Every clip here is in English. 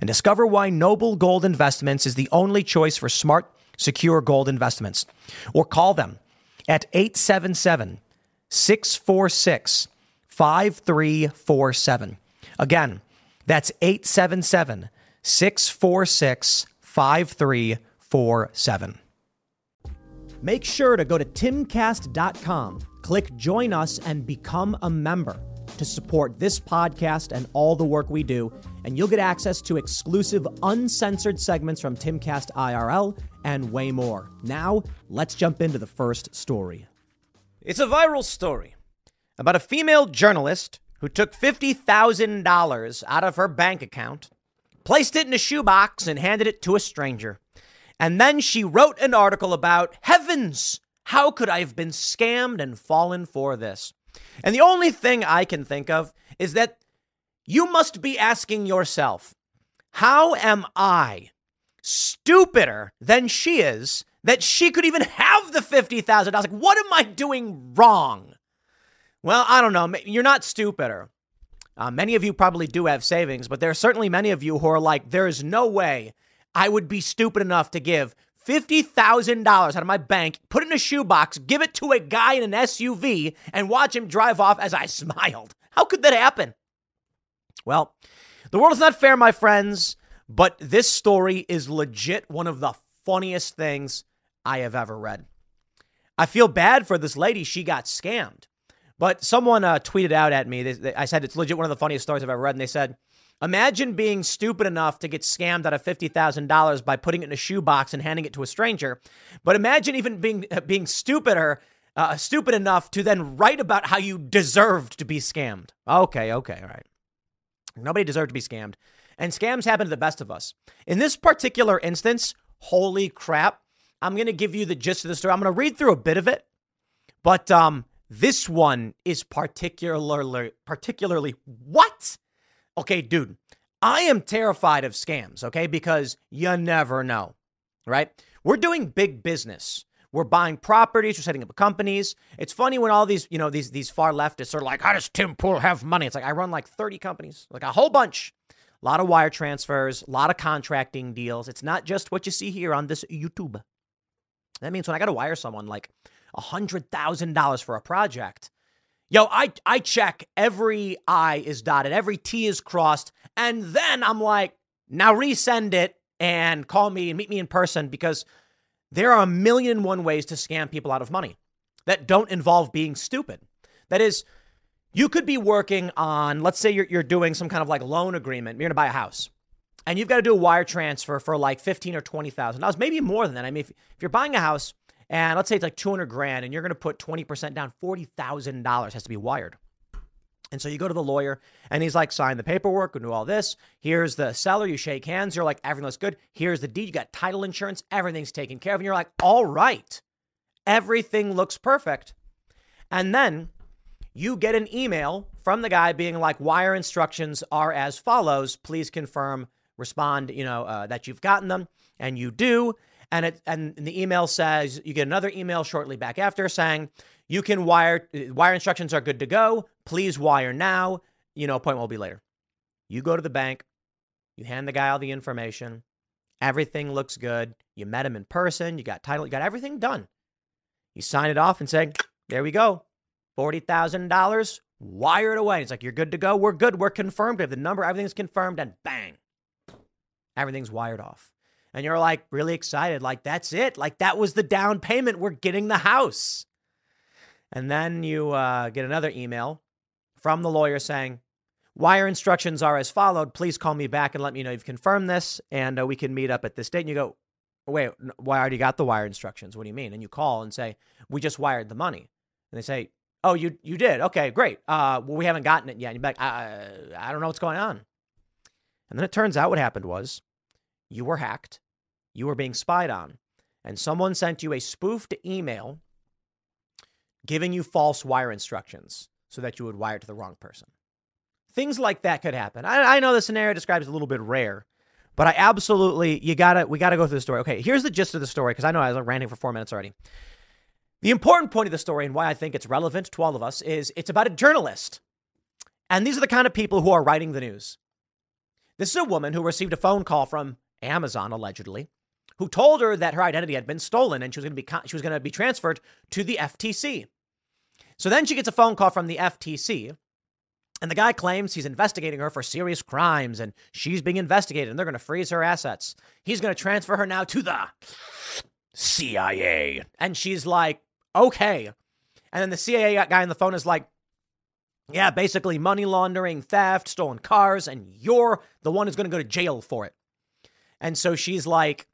and discover why Noble Gold Investments is the only choice for smart, secure gold investments. Or call them at 877 646 5347. Again, that's 877 646 5347. Make sure to go to timcast.com, click join us, and become a member to support this podcast and all the work we do, and you'll get access to exclusive, uncensored segments from Timcast IRL and way more. Now, let's jump into the first story. It's a viral story about a female journalist who took $50,000 out of her bank account, placed it in a shoebox, and handed it to a stranger. And then she wrote an article about heavens, how could I have been scammed and fallen for this? And the only thing I can think of is that you must be asking yourself, how am I stupider than she is that she could even have the $50,000? Like, what am I doing wrong? Well, I don't know. You're not stupider. Uh, many of you probably do have savings, but there are certainly many of you who are like, there is no way I would be stupid enough to give $50,000 out of my bank, put it in a shoebox, give it to a guy in an SUV, and watch him drive off as I smiled. How could that happen? Well, the world is not fair, my friends, but this story is legit one of the funniest things I have ever read. I feel bad for this lady. She got scammed. But someone uh, tweeted out at me. They, they, I said it's legit one of the funniest stories I've ever read. And they said, Imagine being stupid enough to get scammed out of $50,000 by putting it in a shoebox and handing it to a stranger. But imagine even being, uh, being stupider, uh, stupid enough to then write about how you deserved to be scammed. Okay, okay, all right. Nobody deserved to be scammed. And scams happen to the best of us. In this particular instance, holy crap, I'm going to give you the gist of the story. I'm going to read through a bit of it, but um, this one is particularly, particularly what? Okay, dude, I am terrified of scams, okay? Because you never know, right? We're doing big business. We're buying properties, we're setting up companies. It's funny when all these, you know, these these far leftists are like, how does Tim Pool have money? It's like I run like 30 companies, like a whole bunch. A lot of wire transfers, a lot of contracting deals. It's not just what you see here on this YouTube. That means when I got to wire someone like $100,000 for a project, Yo, I I check every I is dotted, every T is crossed, and then I'm like, now resend it and call me and meet me in person because there are a million and one ways to scam people out of money that don't involve being stupid. That is, you could be working on, let's say you're, you're doing some kind of like loan agreement, you're gonna buy a house. And you've got to do a wire transfer for like fifteen or twenty thousand dollars, maybe more than that. I mean, if, if you're buying a house and let's say it's like 200 grand and you're going to put 20% down, $40,000 has to be wired. And so you go to the lawyer and he's like, sign the paperwork and do all this. Here's the seller. You shake hands. You're like, everything looks good. Here's the deed. You got title insurance. Everything's taken care of. And you're like, all right. Everything looks perfect. And then you get an email from the guy being like, wire instructions are as follows. Please confirm, respond, you know, uh, that you've gotten them. And you do and it and the email says you get another email shortly back after saying you can wire wire instructions are good to go. Please wire now. You know, appointment will be later. You go to the bank, you hand the guy all the information. Everything looks good. You met him in person, you got title, you got everything done. You sign it off and say, there we go. $40,000 wired away. It's like, you're good to go. We're good. We're confirmed. We have the number. Everything's confirmed. And bang, everything's wired off and you're like really excited. Like, that's it. Like, that was the down payment. We're getting the house. And then you uh, get another email from the lawyer saying, Wire instructions are as followed. Please call me back and let me know you've confirmed this, and uh, we can meet up at this date. And you go, Wait, why already got the wire instructions? What do you mean? And you call and say, We just wired the money. And they say, Oh, you you did? Okay, great. Uh, well, we haven't gotten it yet. And you're like, I, I don't know what's going on. And then it turns out what happened was you were hacked, you were being spied on, and someone sent you a spoofed email giving you false wire instructions so that you would wire to the wrong person. Things like that could happen. I, I know the scenario described is a little bit rare, but I absolutely you gotta we gotta go through the story. Okay, here's the gist of the story because I know I was ranting for four minutes already. The important point of the story and why I think it's relevant to all of us is it's about a journalist. And these are the kind of people who are writing the news. This is a woman who received a phone call from Amazon allegedly, who told her that her identity had been stolen and she was going to be she was going to be transferred to the FTC. So then she gets a phone call from the FTC, and the guy claims he's investigating her for serious crimes and she's being investigated and they're going to freeze her assets. He's going to transfer her now to the CIA. And she's like, okay. And then the CIA guy on the phone is like, yeah, basically money laundering, theft, stolen cars, and you're the one who's going to go to jail for it. And so she's like,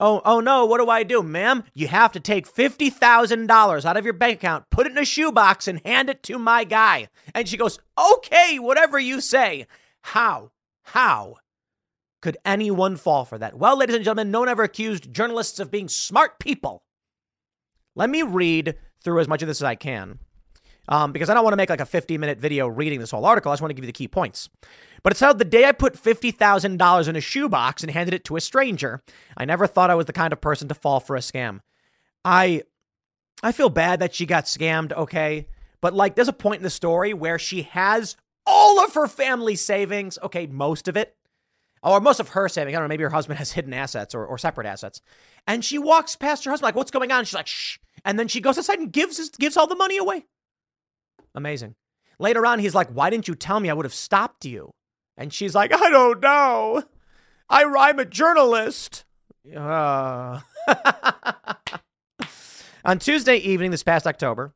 Oh, oh no, what do I do, ma'am? You have to take $50,000 out of your bank account, put it in a shoebox, and hand it to my guy. And she goes, Okay, whatever you say. How? How could anyone fall for that? Well, ladies and gentlemen, no one ever accused journalists of being smart people. Let me read through as much of this as I can um, because I don't want to make like a 50 minute video reading this whole article. I just want to give you the key points. But it's how the day I put $50,000 in a shoebox and handed it to a stranger, I never thought I was the kind of person to fall for a scam. I I feel bad that she got scammed, okay? But like there's a point in the story where she has all of her family savings, okay, most of it. Or most of her savings. I don't know, maybe her husband has hidden assets or, or separate assets. And she walks past her husband, like, what's going on? she's like, shh. And then she goes outside and gives gives all the money away. Amazing. Later on, he's like, Why didn't you tell me? I would have stopped you. And she's like, I don't know. I, I'm a journalist. Uh. On Tuesday evening this past October,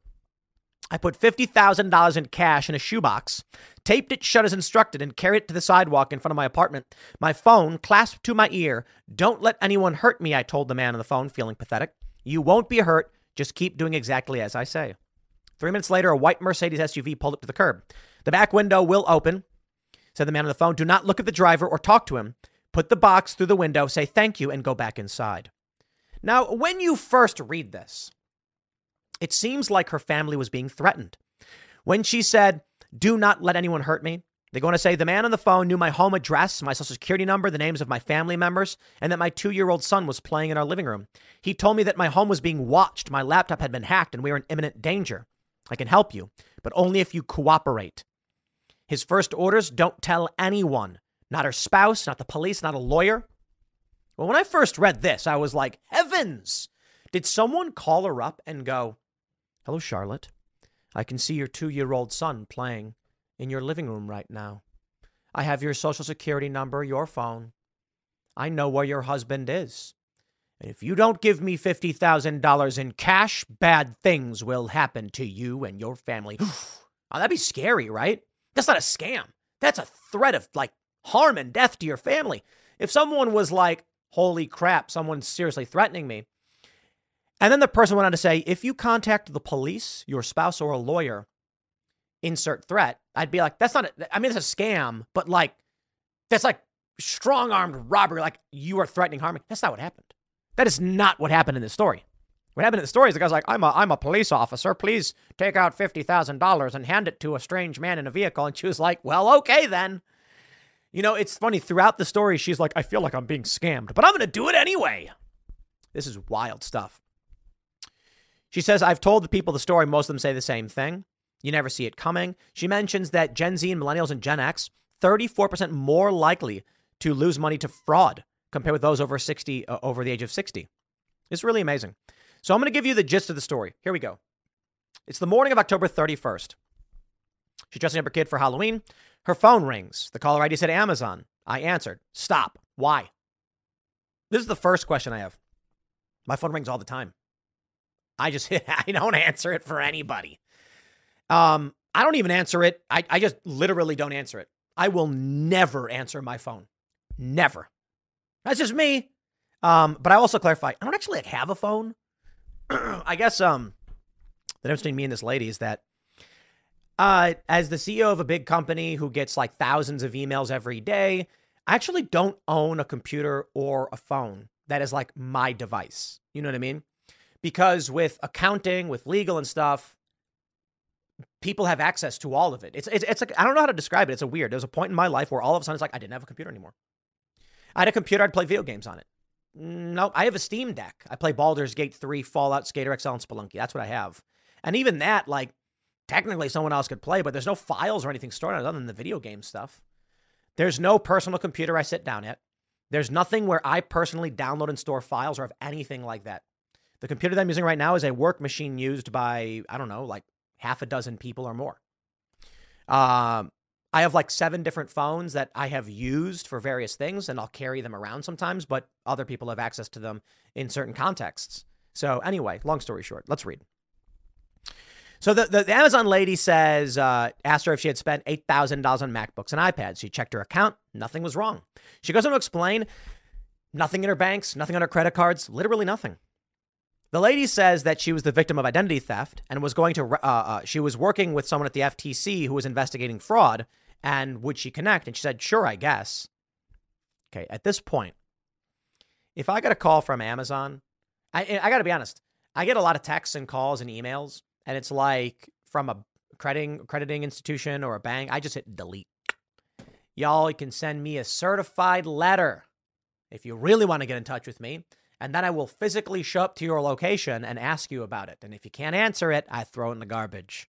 I put $50,000 in cash in a shoebox, taped it shut as instructed, and carried it to the sidewalk in front of my apartment. My phone clasped to my ear. Don't let anyone hurt me, I told the man on the phone, feeling pathetic. You won't be hurt. Just keep doing exactly as I say. Three minutes later, a white Mercedes SUV pulled up to the curb. The back window will open, said the man on the phone. Do not look at the driver or talk to him. Put the box through the window, say thank you, and go back inside. Now, when you first read this, it seems like her family was being threatened. When she said, Do not let anyone hurt me, they're going to say the man on the phone knew my home address, my social security number, the names of my family members, and that my two year old son was playing in our living room. He told me that my home was being watched, my laptop had been hacked, and we were in imminent danger. I can help you, but only if you cooperate. His first orders don't tell anyone, not her spouse, not the police, not a lawyer. Well, when I first read this, I was like, heavens! Did someone call her up and go, Hello, Charlotte. I can see your two year old son playing in your living room right now. I have your social security number, your phone. I know where your husband is. If you don't give me $50,000 in cash, bad things will happen to you and your family. oh, that'd be scary, right? That's not a scam. That's a threat of like harm and death to your family. If someone was like, holy crap, someone's seriously threatening me. And then the person went on to say, if you contact the police, your spouse, or a lawyer, insert threat, I'd be like, that's not, a, I mean, it's a scam, but like, that's like strong armed robbery. Like, you are threatening harming. That's not what happened. That is not what happened in this story. What happened in the story is the guy's like, I'm a, I'm a police officer. Please take out $50,000 and hand it to a strange man in a vehicle. And she was like, well, okay then. You know, it's funny. Throughout the story, she's like, I feel like I'm being scammed, but I'm going to do it anyway. This is wild stuff. She says, I've told the people the story. Most of them say the same thing. You never see it coming. She mentions that Gen Z and millennials and Gen X, 34% more likely to lose money to fraud compared with those over 60, uh, over the age of 60. It's really amazing. So I'm going to give you the gist of the story. Here we go. It's the morning of October 31st. She's dressing up her kid for Halloween. Her phone rings. The caller ID said Amazon. I answered. Stop. Why? This is the first question I have. My phone rings all the time. I just I don't answer it for anybody. Um, I don't even answer it. I, I just literally don't answer it. I will never answer my phone. Never. That's just me. Um, but I also clarify, I don't actually like, have a phone. I guess um the difference between me and this lady is that uh, as the CEO of a big company who gets like thousands of emails every day, I actually don't own a computer or a phone that is like my device. You know what I mean? Because with accounting, with legal and stuff, people have access to all of it. It's, it's, it's like, I don't know how to describe it. It's a weird. There was a point in my life where all of a sudden it's like, I didn't have a computer anymore. I had a computer, I'd play video games on it. No, I have a Steam Deck. I play Baldur's Gate 3, Fallout, Skater XL, and Spelunky. That's what I have. And even that, like, technically someone else could play, but there's no files or anything stored on it other than the video game stuff. There's no personal computer I sit down at. There's nothing where I personally download and store files or have anything like that. The computer that I'm using right now is a work machine used by, I don't know, like half a dozen people or more. Um, I have like seven different phones that I have used for various things, and I'll carry them around sometimes, but other people have access to them in certain contexts. So, anyway, long story short, let's read. So the, the, the Amazon lady says, uh, asked her if she had spent $8,000 on MacBooks and iPads. She checked her account. Nothing was wrong. She goes on to explain nothing in her banks, nothing on her credit cards, literally nothing. The lady says that she was the victim of identity theft and was going to, uh, uh, she was working with someone at the FTC who was investigating fraud. And would she connect? And she said, sure, I guess. Okay, at this point, if I got a call from Amazon, I, I got to be honest, I get a lot of texts and calls and emails and it's like from a crediting crediting institution or a bank, I just hit delete. Y'all can send me a certified letter if you really want to get in touch with me, and then I will physically show up to your location and ask you about it. And if you can't answer it, I throw it in the garbage.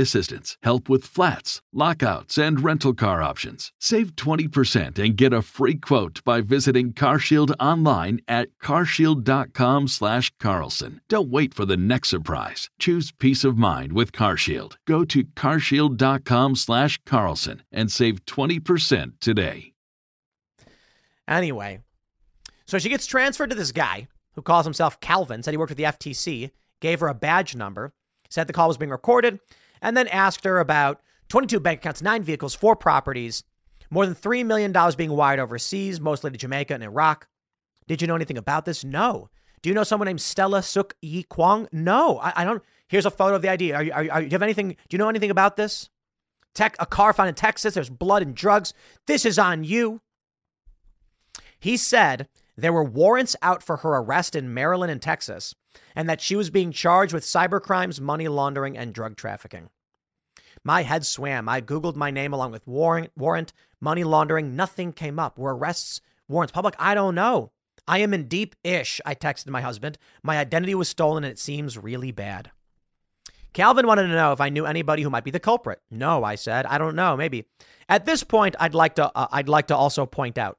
assistance, help with flats, lockouts, and rental car options. Save 20% and get a free quote by visiting CarShield online at carshield.com/carlson. Don't wait for the next surprise. Choose peace of mind with CarShield. Go to carshield.com/carlson and save 20% today. Anyway, so she gets transferred to this guy who calls himself Calvin, said he worked with the FTC, gave her a badge number, said the call was being recorded, and then asked her about 22 bank accounts, nine vehicles, four properties, more than $3 million being wired overseas, mostly to Jamaica and Iraq. Did you know anything about this? No. Do you know someone named Stella Suk Yi Kwang? No, I, I, don't. Here's a photo of the ID. Are you, are, are, do you have anything? Do you know anything about this? Tech, a car found in Texas. There's blood and drugs. This is on you. He said there were warrants out for her arrest in Maryland and Texas, and that she was being charged with cyber crimes, money laundering, and drug trafficking. My head swam. I Googled my name along with warrant, warrant, money laundering. Nothing came up. Were arrests, warrants public? I don't know. I am in deep ish, I texted my husband. My identity was stolen and it seems really bad. Calvin wanted to know if I knew anybody who might be the culprit. No, I said. I don't know, maybe. At this point, I'd like to uh, I'd like to also point out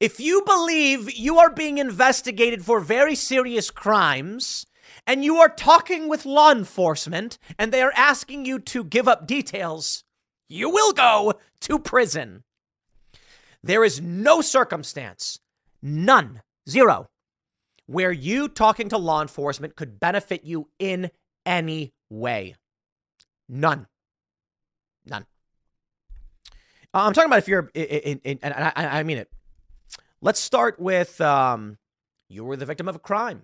if you believe you are being investigated for very serious crimes, and you are talking with law enforcement and they are asking you to give up details, you will go to prison. There is no circumstance, none, zero, where you talking to law enforcement could benefit you in any way. None. None. Uh, I'm talking about if you're, in, in, in, and I, I, mean it. Let's start with um, you were the victim of a crime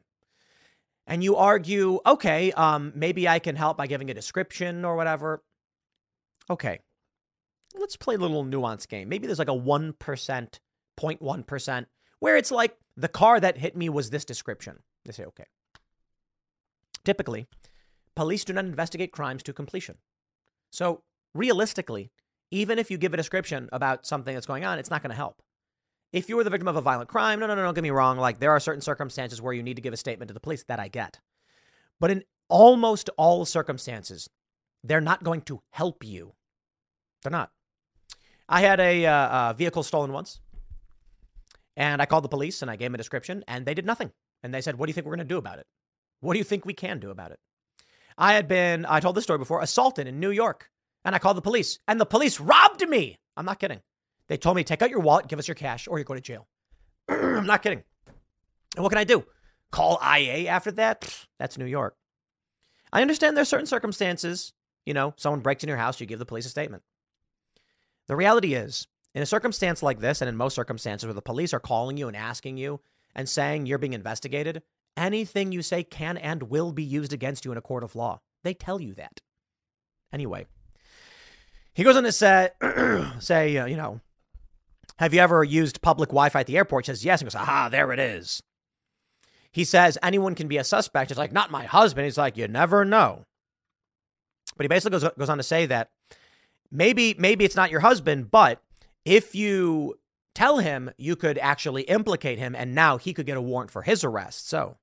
and you argue, okay, um, maybe I can help by giving a description or whatever. Okay, let's play a little nuance game. Maybe there's like a 1%, 0.1%, where it's like the car that hit me was this description. They say, okay. Typically, police do not investigate crimes to completion. So realistically, even if you give a description about something that's going on, it's not going to help. If you were the victim of a violent crime, no, no, no, don't get me wrong. Like there are certain circumstances where you need to give a statement to the police that I get. But in almost all circumstances, they're not going to help you. They're not. I had a, uh, vehicle stolen once, and I called the police and I gave them a description, and they did nothing. And they said, What do you think we're going to do about it? What do you think we can do about it? I had been, I told this story before, assaulted in New York, and I called the police, and the police robbed me. I'm not kidding. They told me, Take out your wallet, give us your cash, or you're going to jail. I'm not kidding. And what can I do? Call IA after that? That's New York. I understand there are certain circumstances, you know, someone breaks in your house, you give the police a statement. The reality is, in a circumstance like this, and in most circumstances where the police are calling you and asking you and saying you're being investigated, anything you say can and will be used against you in a court of law. They tell you that. Anyway, he goes on to say, say uh, you know, have you ever used public Wi Fi at the airport? He says, yes. And goes, aha, there it is. He says, anyone can be a suspect. It's like, not my husband. He's like, you never know. But he basically goes, goes on to say that maybe maybe it's not your husband, but if you tell him, you could actually implicate him, and now he could get a warrant for his arrest. So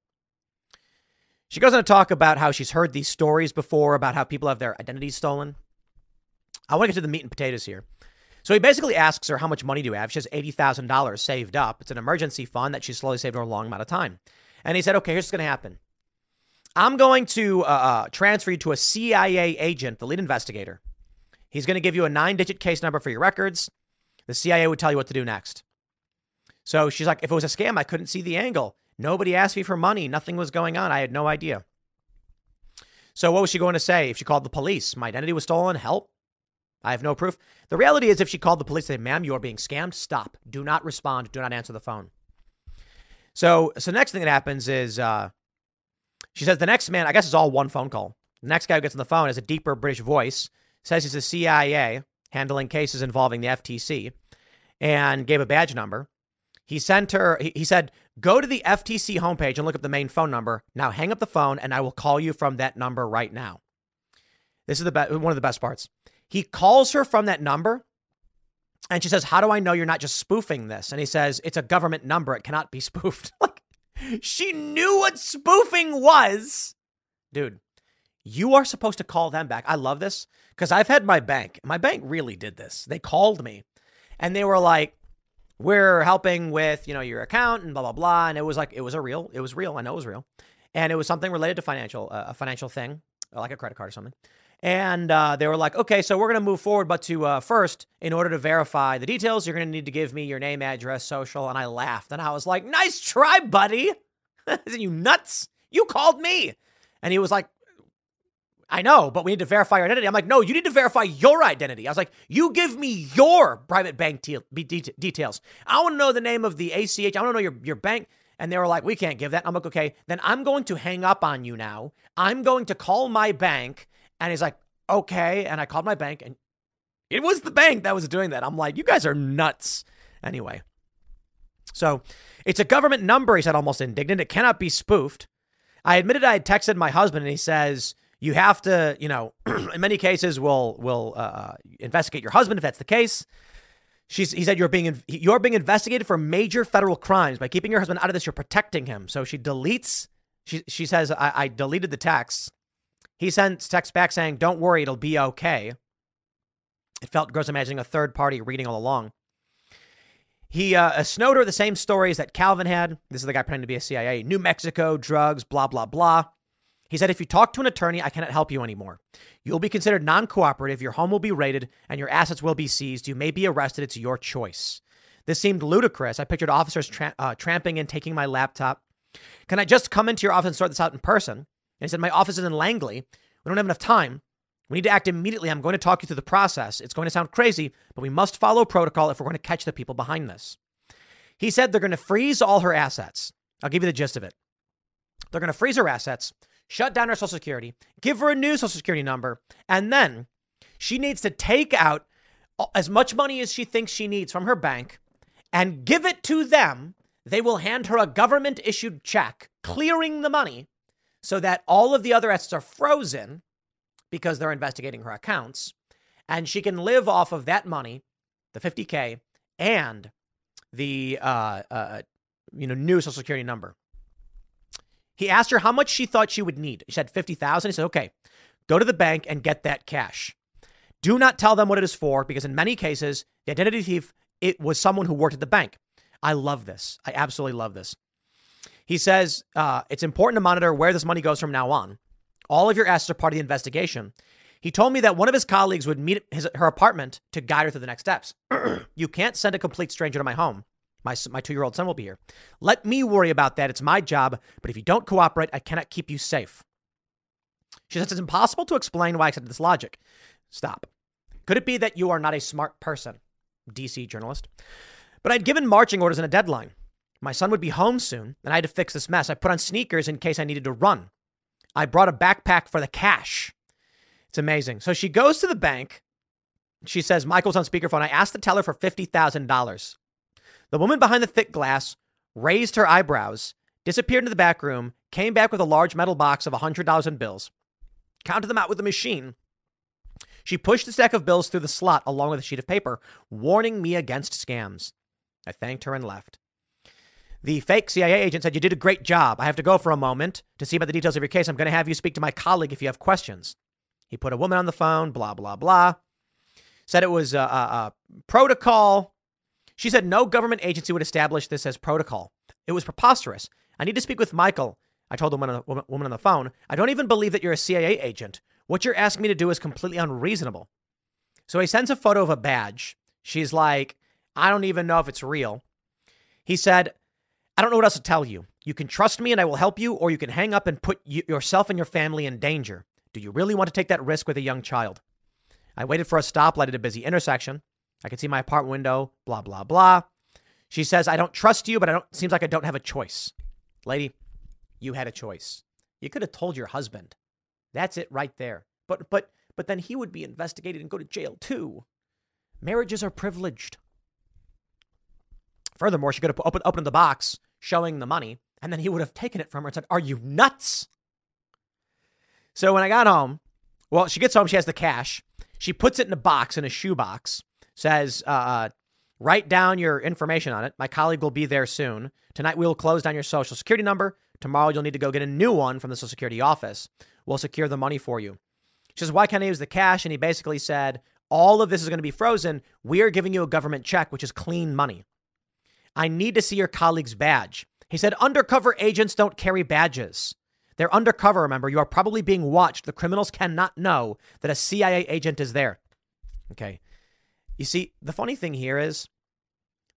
she goes on to talk about how she's heard these stories before about how people have their identities stolen. I want to get to the meat and potatoes here. So he basically asks her, How much money do you have? She has $80,000 saved up. It's an emergency fund that she's slowly saved over a long amount of time. And he said, Okay, here's what's going to happen. I'm going to uh, uh, transfer you to a CIA agent, the lead investigator. He's going to give you a nine digit case number for your records. The CIA would tell you what to do next. So she's like, if it was a scam, I couldn't see the angle. Nobody asked me for money. Nothing was going on. I had no idea. So what was she going to say if she called the police? My identity was stolen. Help. I have no proof. The reality is, if she called the police, say, "Ma'am, you are being scammed. Stop. Do not respond. Do not answer the phone." So, so next thing that happens is, uh, she says the next man. I guess it's all one phone call. The next guy who gets on the phone has a deeper British voice says he's a CIA handling cases involving the FTC and gave a badge number. He sent her, he, he said, go to the FTC homepage and look up the main phone number. Now hang up the phone and I will call you from that number right now. This is the be- one of the best parts. He calls her from that number and she says, How do I know you're not just spoofing this? And he says, It's a government number. It cannot be spoofed. like, she knew what spoofing was. Dude, you are supposed to call them back. I love this because I've had my bank. My bank really did this. They called me and they were like, we're helping with, you know, your account and blah, blah, blah. And it was like, it was a real, it was real. I know it was real. And it was something related to financial, uh, a financial thing, like a credit card or something. And uh, they were like, okay, so we're going to move forward. But to uh, first, in order to verify the details, you're going to need to give me your name, address, social. And I laughed and I was like, nice try, buddy. Isn't you nuts? You called me. And he was like, I know, but we need to verify your identity. I'm like, no, you need to verify your identity. I was like, you give me your private bank te- de- details. I want to know the name of the ACH. I want to know your, your bank. And they were like, we can't give that. I'm like, okay, then I'm going to hang up on you now. I'm going to call my bank. And he's like, okay. And I called my bank and it was the bank that was doing that. I'm like, you guys are nuts. Anyway, so it's a government number, he said, almost indignant. It cannot be spoofed. I admitted I had texted my husband and he says, you have to, you know, in many cases, will will uh, investigate your husband if that's the case. She's, he said you're being you're being investigated for major federal crimes by keeping your husband out of this. You're protecting him. So she deletes. She she says I, I deleted the text. He sends text back saying, "Don't worry, it'll be okay." It felt gross imagining a third party reading all along. He uh, Snowder the same stories that Calvin had. This is the guy pretending to be a CIA. New Mexico drugs, blah blah blah. He said, if you talk to an attorney, I cannot help you anymore. You'll be considered non cooperative, your home will be raided, and your assets will be seized. You may be arrested. It's your choice. This seemed ludicrous. I pictured officers tra- uh, tramping and taking my laptop. Can I just come into your office and sort this out in person? And he said, My office is in Langley. We don't have enough time. We need to act immediately. I'm going to talk you through the process. It's going to sound crazy, but we must follow protocol if we're going to catch the people behind this. He said they're going to freeze all her assets. I'll give you the gist of it. They're going to freeze her assets shut down her social security, give her a new social security number, and then she needs to take out as much money as she thinks she needs from her bank and give it to them. They will hand her a government issued check clearing the money so that all of the other assets are frozen because they're investigating her accounts. and she can live off of that money, the 50K, and the uh, uh, you know new Social Security number. He asked her how much she thought she would need. She said 50,000. He said, okay, go to the bank and get that cash. Do not tell them what it is for because in many cases, the identity thief, it was someone who worked at the bank. I love this. I absolutely love this. He says uh, it's important to monitor where this money goes from now on. All of your assets are part of the investigation. He told me that one of his colleagues would meet his, her apartment to guide her through the next steps. you can't send a complete stranger to my home. My, my two year old son will be here. Let me worry about that. It's my job. But if you don't cooperate, I cannot keep you safe. She says it's impossible to explain why I accepted this logic. Stop. Could it be that you are not a smart person? DC journalist. But I'd given marching orders and a deadline. My son would be home soon, and I had to fix this mess. I put on sneakers in case I needed to run. I brought a backpack for the cash. It's amazing. So she goes to the bank. She says, Michael's on speakerphone. I asked the teller for $50,000. The woman behind the thick glass raised her eyebrows, disappeared into the back room, came back with a large metal box of $100 in bills, counted them out with the machine. She pushed the stack of bills through the slot along with a sheet of paper, warning me against scams. I thanked her and left. The fake CIA agent said, You did a great job. I have to go for a moment to see about the details of your case. I'm going to have you speak to my colleague if you have questions. He put a woman on the phone, blah, blah, blah. Said it was a, a, a protocol she said no government agency would establish this as protocol. It was preposterous. I need to speak with Michael. I told the woman woman on the phone, I don't even believe that you're a CIA agent. What you're asking me to do is completely unreasonable. So he sends a photo of a badge. She's like, I don't even know if it's real. He said, I don't know what else to tell you. You can trust me and I will help you, or you can hang up and put yourself and your family in danger. Do you really want to take that risk with a young child? I waited for a stoplight at a busy intersection. I can see my apartment window, blah, blah, blah. She says, I don't trust you, but I don't seems like I don't have a choice. Lady, you had a choice. You could have told your husband. That's it right there. But but but then he would be investigated and go to jail too. Marriages are privileged. Furthermore, she could have opened, opened the box showing the money, and then he would have taken it from her and said, Are you nuts? So when I got home, well, she gets home, she has the cash. She puts it in a box, in a shoebox says, uh, uh, write down your information on it. My colleague will be there soon. Tonight we will close down your social security number. Tomorrow you'll need to go get a new one from the social security office. We'll secure the money for you. She says, why can't I use the cash? And he basically said, all of this is going to be frozen. We are giving you a government check, which is clean money. I need to see your colleague's badge. He said, undercover agents don't carry badges. They're undercover, remember. You are probably being watched. The criminals cannot know that a CIA agent is there. Okay. You see, the funny thing here is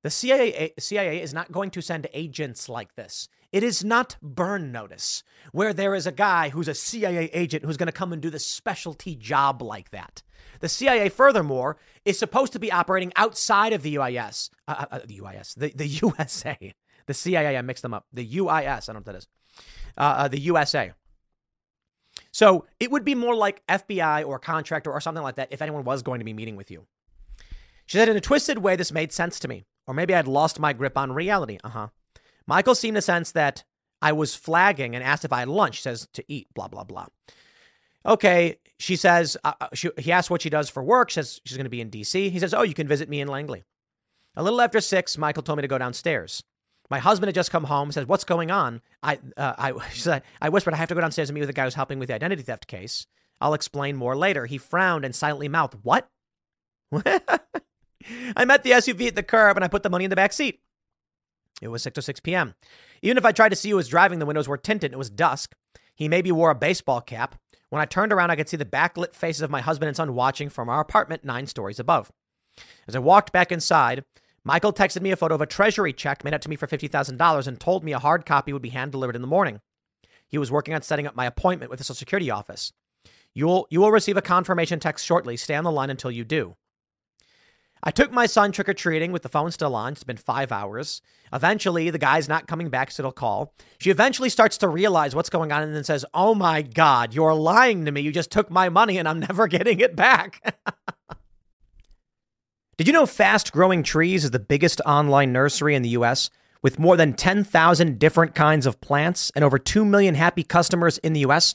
the CIA, CIA is not going to send agents like this. It is not burn notice, where there is a guy who's a CIA agent who's going to come and do the specialty job like that. The CIA, furthermore, is supposed to be operating outside of the UIS, uh, uh, uh the UIS, the, the USA. The CIA, I mixed them up. The UIS, I don't know what that is. Uh, uh the USA. So it would be more like FBI or contractor or something like that if anyone was going to be meeting with you. She said, in a twisted way, this made sense to me. Or maybe I'd lost my grip on reality. Uh huh. Michael seemed to sense that I was flagging and asked if I had lunch. Says, to eat, blah, blah, blah. Okay. She says, uh, she, he asks what she does for work. Says she's going to be in DC. He says, oh, you can visit me in Langley. A little after six, Michael told me to go downstairs. My husband had just come home. Says, "What's going on?" I, uh, I, said, I whispered, "I have to go downstairs and meet with the guy who's helping with the identity theft case." I'll explain more later. He frowned and silently mouthed, "What?" I met the SUV at the curb and I put the money in the back seat. It was 6 or 6 p.m. Even if I tried to see who was driving, the windows were tinted. It was dusk. He maybe wore a baseball cap. When I turned around, I could see the backlit faces of my husband and son watching from our apartment nine stories above. As I walked back inside, Michael texted me a photo of a treasury check made out to me for $50,000 and told me a hard copy would be hand delivered in the morning. He was working on setting up my appointment with the Social Security office. You will, you will receive a confirmation text shortly. Stay on the line until you do. I took my son trick or treating with the phone still on. It's been five hours. Eventually, the guy's not coming back, so it'll call. She eventually starts to realize what's going on and then says, Oh my God, you're lying to me. You just took my money and I'm never getting it back. Did you know Fast Growing Trees is the biggest online nursery in the US with more than 10,000 different kinds of plants and over 2 million happy customers in the US?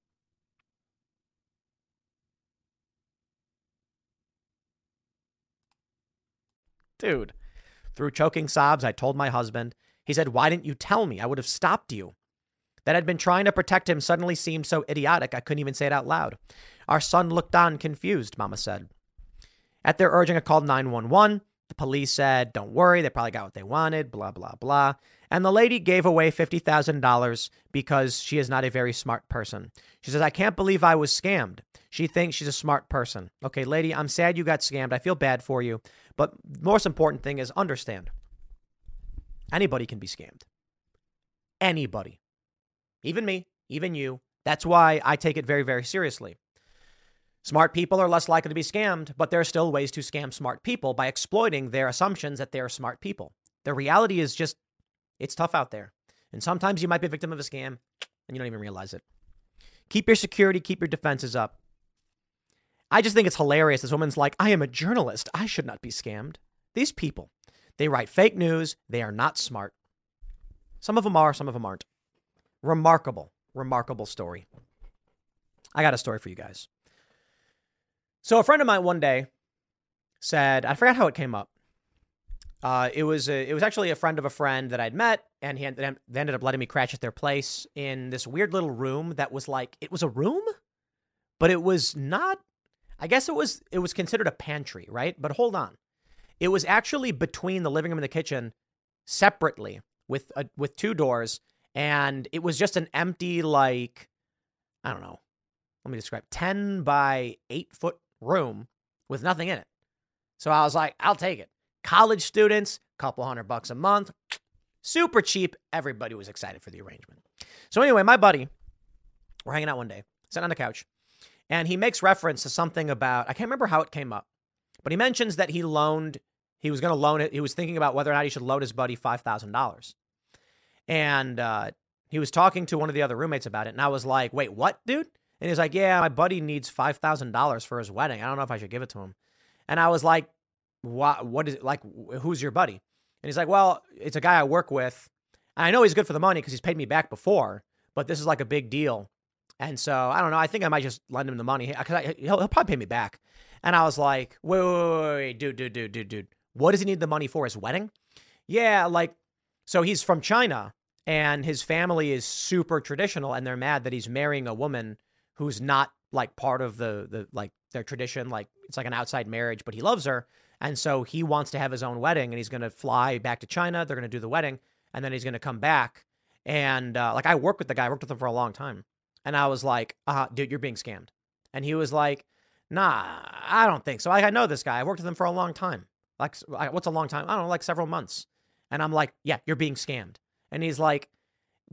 Dude, through choking sobs, I told my husband. He said, Why didn't you tell me? I would have stopped you. That I'd been trying to protect him suddenly seemed so idiotic I couldn't even say it out loud. Our son looked on confused, Mama said. At their urging, I called 911. The police said, Don't worry, they probably got what they wanted, blah, blah, blah. And the lady gave away $50,000 because she is not a very smart person. She says, I can't believe I was scammed. She thinks she's a smart person. Okay, lady, I'm sad you got scammed. I feel bad for you. But most important thing is understand anybody can be scammed. Anybody. Even me, even you. That's why I take it very, very seriously. Smart people are less likely to be scammed, but there are still ways to scam smart people by exploiting their assumptions that they're smart people. The reality is just, it's tough out there. And sometimes you might be a victim of a scam and you don't even realize it. Keep your security, keep your defenses up. I just think it's hilarious. This woman's like, I am a journalist. I should not be scammed. These people, they write fake news. They are not smart. Some of them are, some of them aren't. Remarkable, remarkable story. I got a story for you guys. So a friend of mine one day said, I forgot how it came up. Uh, it was a, it was actually a friend of a friend that I'd met, and he they ended up letting me crash at their place in this weird little room that was like it was a room, but it was not. I guess it was it was considered a pantry, right? But hold on, it was actually between the living room and the kitchen, separately with a, with two doors, and it was just an empty like I don't know. Let me describe ten by eight foot room with nothing in it. So I was like, I'll take it. College students, couple hundred bucks a month, super cheap. Everybody was excited for the arrangement. So anyway, my buddy, we're hanging out one day, sitting on the couch, and he makes reference to something about I can't remember how it came up, but he mentions that he loaned, he was going to loan it. He was thinking about whether or not he should loan his buddy five thousand dollars, and uh, he was talking to one of the other roommates about it, and I was like, "Wait, what, dude?" And he's like, Yeah, my buddy needs $5,000 for his wedding. I don't know if I should give it to him. And I was like, What, what is it? Like, who's your buddy? And he's like, Well, it's a guy I work with. And I know he's good for the money because he's paid me back before, but this is like a big deal. And so I don't know. I think I might just lend him the money because he'll, he'll probably pay me back. And I was like, wait, wait, wait, wait, dude, dude, dude, dude, dude. What does he need the money for? His wedding? Yeah, like, so he's from China and his family is super traditional and they're mad that he's marrying a woman who's not like part of the the like their tradition like it's like an outside marriage but he loves her and so he wants to have his own wedding and he's going to fly back to China they're going to do the wedding and then he's going to come back and uh, like I worked with the guy I worked with him for a long time and I was like uh dude you're being scammed and he was like nah I don't think so I, I know this guy I worked with him for a long time like what's a long time I don't know like several months and I'm like yeah you're being scammed and he's like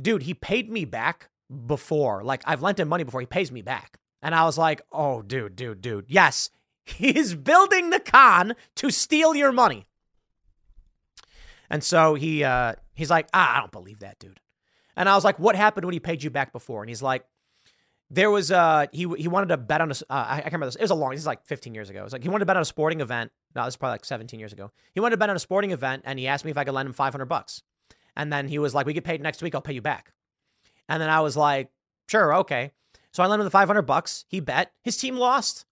dude he paid me back before. Like I've lent him money before. He pays me back. And I was like, oh, dude, dude, dude. Yes, he's building the con to steal your money. And so he uh, he's like, ah, I don't believe that, dude. And I was like, what happened when he paid you back before? And he's like, there was uh he he wanted to bet on a uh, I can't remember this. It was a long. This is like 15 years ago. It was like he wanted to bet on a sporting event. No, this is probably like 17 years ago. He wanted to bet on a sporting event, and he asked me if I could lend him 500 bucks. And then he was like, "We get paid next week. I'll pay you back." And then I was like, sure, okay. So I lent him the 500 bucks. He bet. His team lost.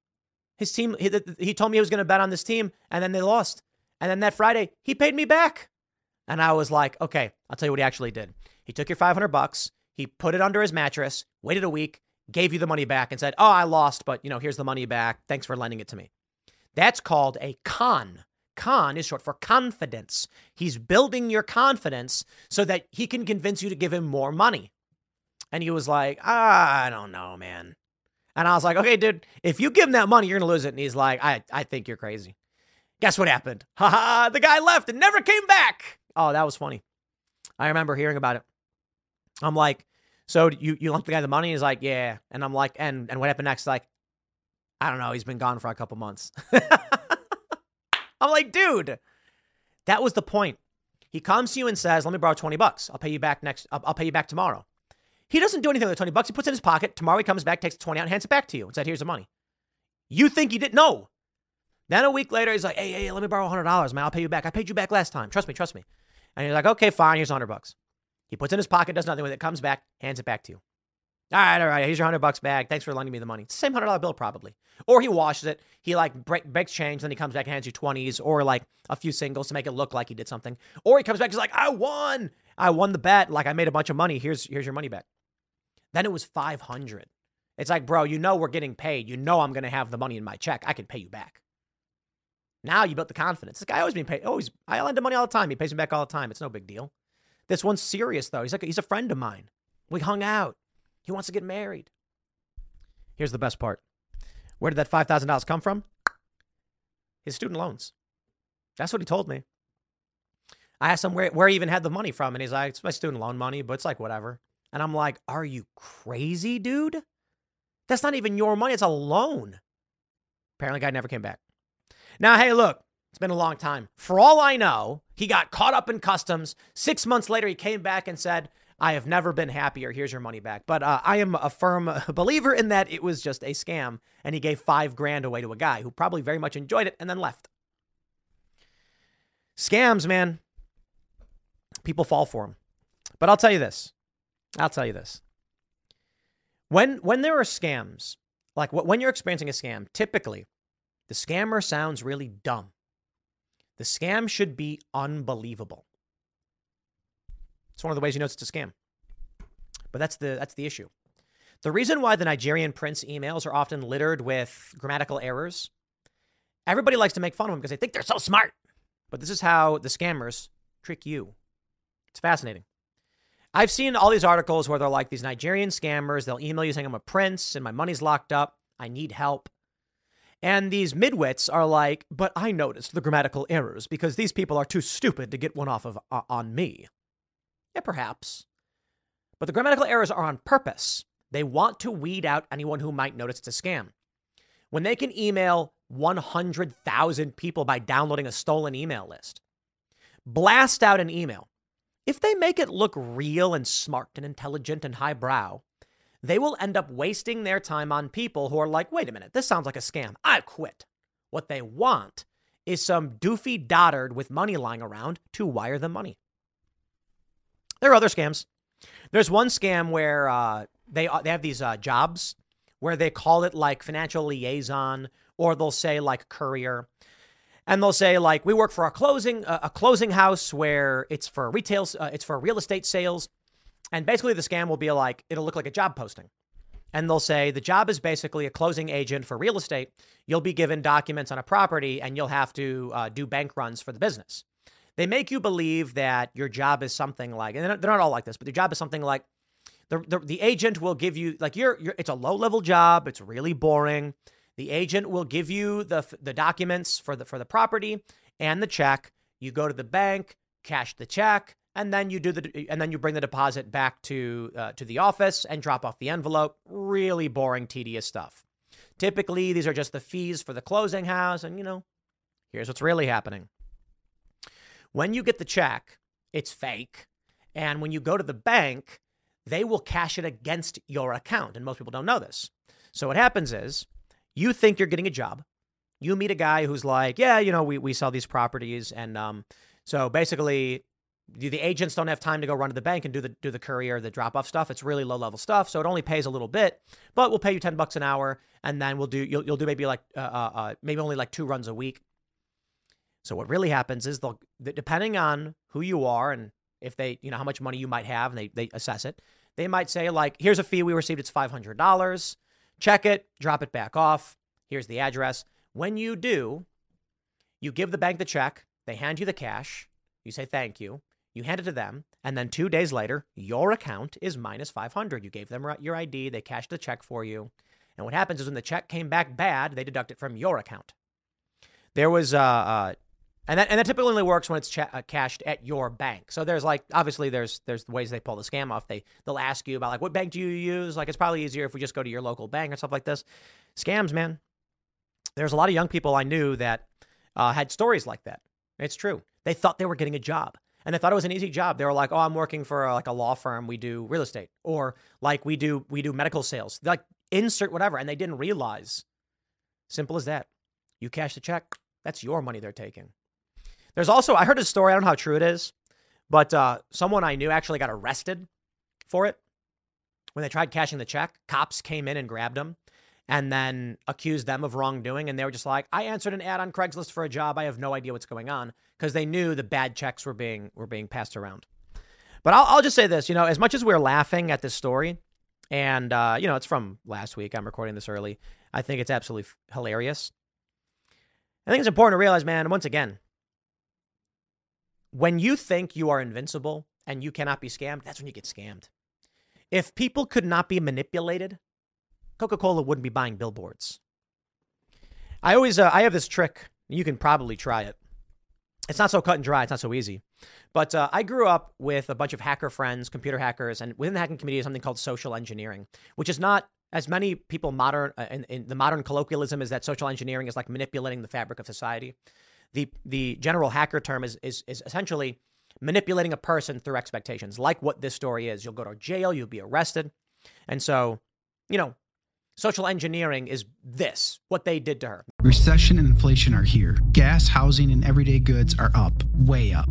His team, he, he told me he was going to bet on this team, and then they lost. And then that Friday, he paid me back. And I was like, okay, I'll tell you what he actually did. He took your 500 bucks, he put it under his mattress, waited a week, gave you the money back, and said, oh, I lost, but you know, here's the money back. Thanks for lending it to me. That's called a con. Con is short for confidence. He's building your confidence so that he can convince you to give him more money. And he was like, ah, I don't know, man. And I was like, okay, dude, if you give him that money, you're going to lose it. And he's like, I, I think you're crazy. Guess what happened? Ha ha, the guy left and never came back. Oh, that was funny. I remember hearing about it. I'm like, so you you lent the guy the money? He's like, yeah. And I'm like, and and what happened next? Like, I don't know. He's been gone for a couple months. I'm like, dude, that was the point. He comes to you and says, let me borrow 20 bucks. I'll pay you back next. I'll, I'll pay you back tomorrow. He doesn't do anything with the 20 bucks. He puts it in his pocket. Tomorrow he comes back, takes the 20 out, and hands it back to you and said, here's the money. You think he didn't know. Then a week later, he's like, hey, hey, let me borrow $100, man. I'll pay you back. I paid you back last time. Trust me, trust me. And he's like, okay, fine. Here's 100 bucks. He puts it in his pocket, does nothing with it, comes back, hands it back to you. All right, all right. Here's your hundred bucks back. Thanks for lending me the money. Same hundred dollar bill, probably. Or he washes it. He like break, breaks change, then he comes back and hands you twenties, or like a few singles to make it look like he did something. Or he comes back, he's like, I won. I won the bet. Like I made a bunch of money. Here's here's your money back. Then it was five hundred. It's like, bro, you know we're getting paid. You know I'm gonna have the money in my check. I can pay you back. Now you built the confidence. This guy always been paid. Always, I lend him money all the time. He pays me back all the time. It's no big deal. This one's serious though. He's like he's a friend of mine. We hung out. He wants to get married. Here's the best part. Where did that $5,000 come from? His student loans. That's what he told me. I asked him where, where he even had the money from, and he's like, it's my student loan money, but it's like whatever. And I'm like, are you crazy, dude? That's not even your money, it's a loan. Apparently, guy never came back. Now, hey, look, it's been a long time. For all I know, he got caught up in customs. Six months later, he came back and said, I have never been happier. Here's your money back. But uh, I am a firm believer in that it was just a scam, and he gave five grand away to a guy who probably very much enjoyed it and then left. Scams, man. People fall for them. But I'll tell you this. I'll tell you this. When when there are scams, like when you're experiencing a scam, typically the scammer sounds really dumb. The scam should be unbelievable. It's one of the ways you know it's a scam. But that's the that's the issue. The reason why the Nigerian prince emails are often littered with grammatical errors, everybody likes to make fun of them because they think they're so smart. But this is how the scammers trick you. It's fascinating. I've seen all these articles where they're like these Nigerian scammers, they'll email you saying I'm a prince and my money's locked up, I need help. And these midwits are like, but I noticed the grammatical errors because these people are too stupid to get one off of uh, on me. Yeah, perhaps. But the grammatical errors are on purpose. They want to weed out anyone who might notice it's a scam. When they can email 100,000 people by downloading a stolen email list, blast out an email. If they make it look real and smart and intelligent and highbrow, they will end up wasting their time on people who are like, wait a minute, this sounds like a scam. I quit. What they want is some doofy dotard with money lying around to wire them money. There are other scams. There's one scam where uh, they uh, they have these uh, jobs where they call it like financial liaison, or they'll say like courier, and they'll say like we work for a closing uh, a closing house where it's for retail uh, it's for real estate sales, and basically the scam will be like it'll look like a job posting. And they'll say the job is basically a closing agent for real estate. You'll be given documents on a property and you'll have to uh, do bank runs for the business. They make you believe that your job is something like, and they're not all like this, but your job is something like the, the, the agent will give you, like, you're, you're, it's a low level job. It's really boring. The agent will give you the, the documents for the, for the property and the check. You go to the bank, cash the check, and then you do the and then you bring the deposit back to uh, to the office and drop off the envelope. Really boring, tedious stuff. Typically, these are just the fees for the closing house, and you know, here's what's really happening. When you get the check, it's fake. And when you go to the bank, they will cash it against your account. And most people don't know this. So what happens is you think you're getting a job. You meet a guy who's like, yeah, you know, we, we sell these properties. And um, so basically, the agents don't have time to go run to the bank and do the do the courier, the drop off stuff. It's really low level stuff, so it only pays a little bit. But we'll pay you ten bucks an hour, and then we'll do you'll, you'll do maybe like uh, uh, uh maybe only like two runs a week. So what really happens is they'll depending on who you are and if they, you know, how much money you might have and they, they assess it, they might say like, here's a fee we received, it's five hundred dollars. Check it, drop it back off. Here's the address. When you do, You give the bank the check, they hand you the cash, you say thank you, you hand it to them, and then two days later, your account is minus 500. You gave them your ID, they cashed the check for you. And what happens is when the check came back bad, they deduct it from your account. There was, uh, uh and that and that typically only works when it's cha- uh, cashed at your bank. So there's like obviously there's there's ways they pull the scam off. They they'll ask you about like what bank do you use? Like it's probably easier if we just go to your local bank or stuff like this. Scams, man. There's a lot of young people I knew that uh, had stories like that. It's true. They thought they were getting a job and they thought it was an easy job. They were like, "Oh, I'm working for uh, like a law firm. We do real estate, or like we do we do medical sales. They're like insert whatever." And they didn't realize. Simple as that. You cash the check. That's your money they're taking. There's also I heard a story. I don't know how true it is, but uh, someone I knew actually got arrested for it when they tried cashing the check. Cops came in and grabbed them and then accused them of wrongdoing. And they were just like, I answered an ad on Craigslist for a job. I have no idea what's going on because they knew the bad checks were being were being passed around. But I'll, I'll just say this, you know, as much as we're laughing at this story, and uh, you know, it's from last week. I'm recording this early. I think it's absolutely hilarious. I think it's important to realize, man, once again, when you think you are invincible and you cannot be scammed, that's when you get scammed. If people could not be manipulated, Coca Cola wouldn't be buying billboards. I always, uh, I have this trick. You can probably try it. It's not so cut and dry. It's not so easy. But uh, I grew up with a bunch of hacker friends, computer hackers, and within the hacking community is something called social engineering, which is not as many people modern uh, in, in, the modern colloquialism is that social engineering is like manipulating the fabric of society. The the general hacker term is is is essentially manipulating a person through expectations, like what this story is. You'll go to jail, you'll be arrested, and so you know Social engineering is this, what they did to her. Recession and inflation are here. Gas, housing, and everyday goods are up, way up.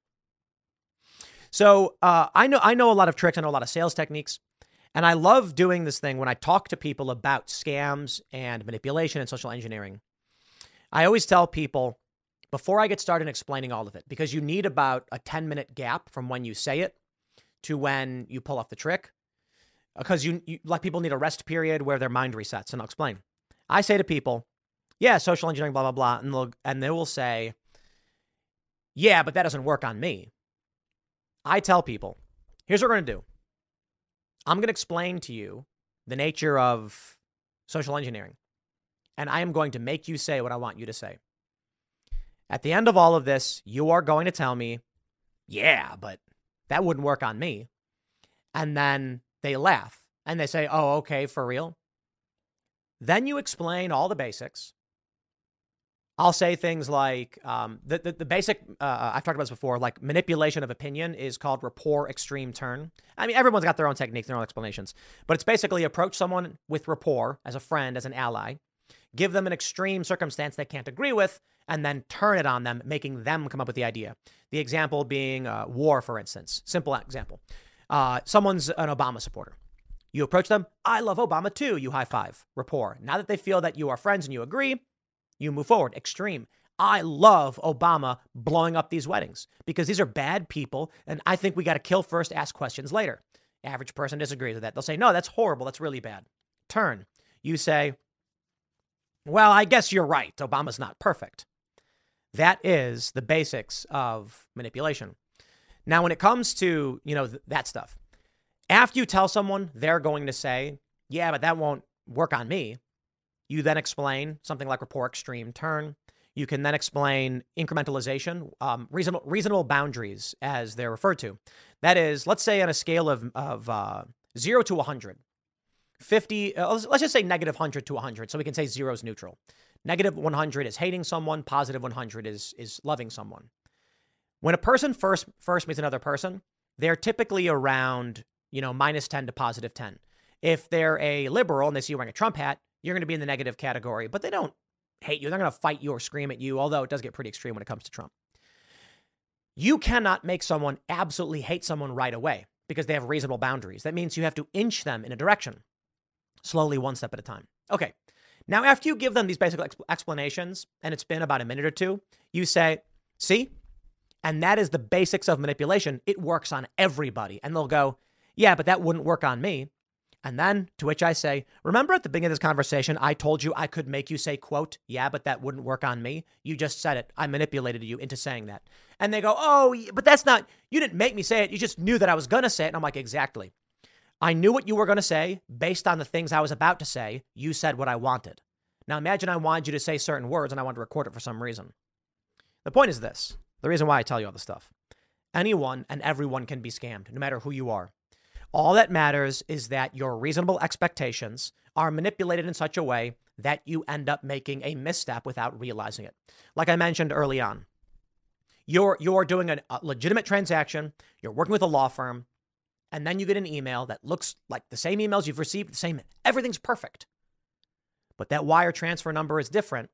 So uh, I know I know a lot of tricks. I know a lot of sales techniques, and I love doing this thing when I talk to people about scams and manipulation and social engineering. I always tell people before I get started explaining all of it, because you need about a 10 minute gap from when you say it to when you pull off the trick, because you, you like people need a rest period where their mind resets. And I'll explain. I say to people, yeah, social engineering, blah, blah, blah. And, they'll, and they will say, yeah, but that doesn't work on me. I tell people, here's what we're going to do I'm going to explain to you the nature of social engineering, and I am going to make you say what I want you to say. At the end of all of this, you are going to tell me, yeah, but that wouldn't work on me. And then they laugh and they say, oh, okay, for real. Then you explain all the basics. I'll say things like um, the, the, the basic. Uh, uh, I've talked about this before. Like manipulation of opinion is called rapport extreme turn. I mean, everyone's got their own techniques, their own explanations, but it's basically approach someone with rapport as a friend, as an ally, give them an extreme circumstance they can't agree with, and then turn it on them, making them come up with the idea. The example being uh, war, for instance. Simple example. Uh, someone's an Obama supporter. You approach them. I love Obama too. You high five. Rapport. Now that they feel that you are friends and you agree, you move forward. Extreme. I love Obama blowing up these weddings because these are bad people. And I think we got to kill first, ask questions later. Average person disagrees with that. They'll say, no, that's horrible. That's really bad. Turn. You say, well, I guess you're right. Obama's not perfect. That is the basics of manipulation. Now, when it comes to, you know, th- that stuff, after you tell someone, they're going to say, yeah, but that won't work on me. You then explain something like rapport extreme turn. You can then explain incrementalization, um, reasonable, reasonable boundaries, as they're referred to. That is, let's say on a scale of, of uh, 0 to 100, 50, uh, let's, let's just say negative 100 to 100, so we can say 0 is neutral. Negative 100 is hating someone, positive 100 is, is loving someone. When a person first, first meets another person, they're typically around, you know, minus 10 to positive 10. If they're a liberal and they see you wearing a Trump hat, you're going to be in the negative category, but they don't hate you. They're going to fight you or scream at you, although it does get pretty extreme when it comes to Trump. You cannot make someone absolutely hate someone right away because they have reasonable boundaries. That means you have to inch them in a direction, slowly, one step at a time. Okay. Now, after you give them these basic explanations, and it's been about a minute or two, you say, see? And that is the basics of manipulation. It works on everybody. And they'll go, yeah, but that wouldn't work on me. And then to which I say, remember at the beginning of this conversation, I told you I could make you say, quote, yeah, but that wouldn't work on me. You just said it. I manipulated you into saying that. And they go, oh, but that's not, you didn't make me say it. You just knew that I was going to say it. And I'm like, exactly. I knew what you were going to say based on the things I was about to say. You said what I wanted. Now imagine I wanted you to say certain words and I wanted to record it for some reason. The point is this the reason why I tell you all this stuff. Anyone and everyone can be scammed, no matter who you are. All that matters is that your reasonable expectations are manipulated in such a way that you end up making a misstep without realizing it. Like I mentioned early on, you're, you're doing a, legitimate transaction, you're working with a law firm, and then you get an email that looks like the same emails you've received, the same, everything's perfect. But that wire transfer number is different,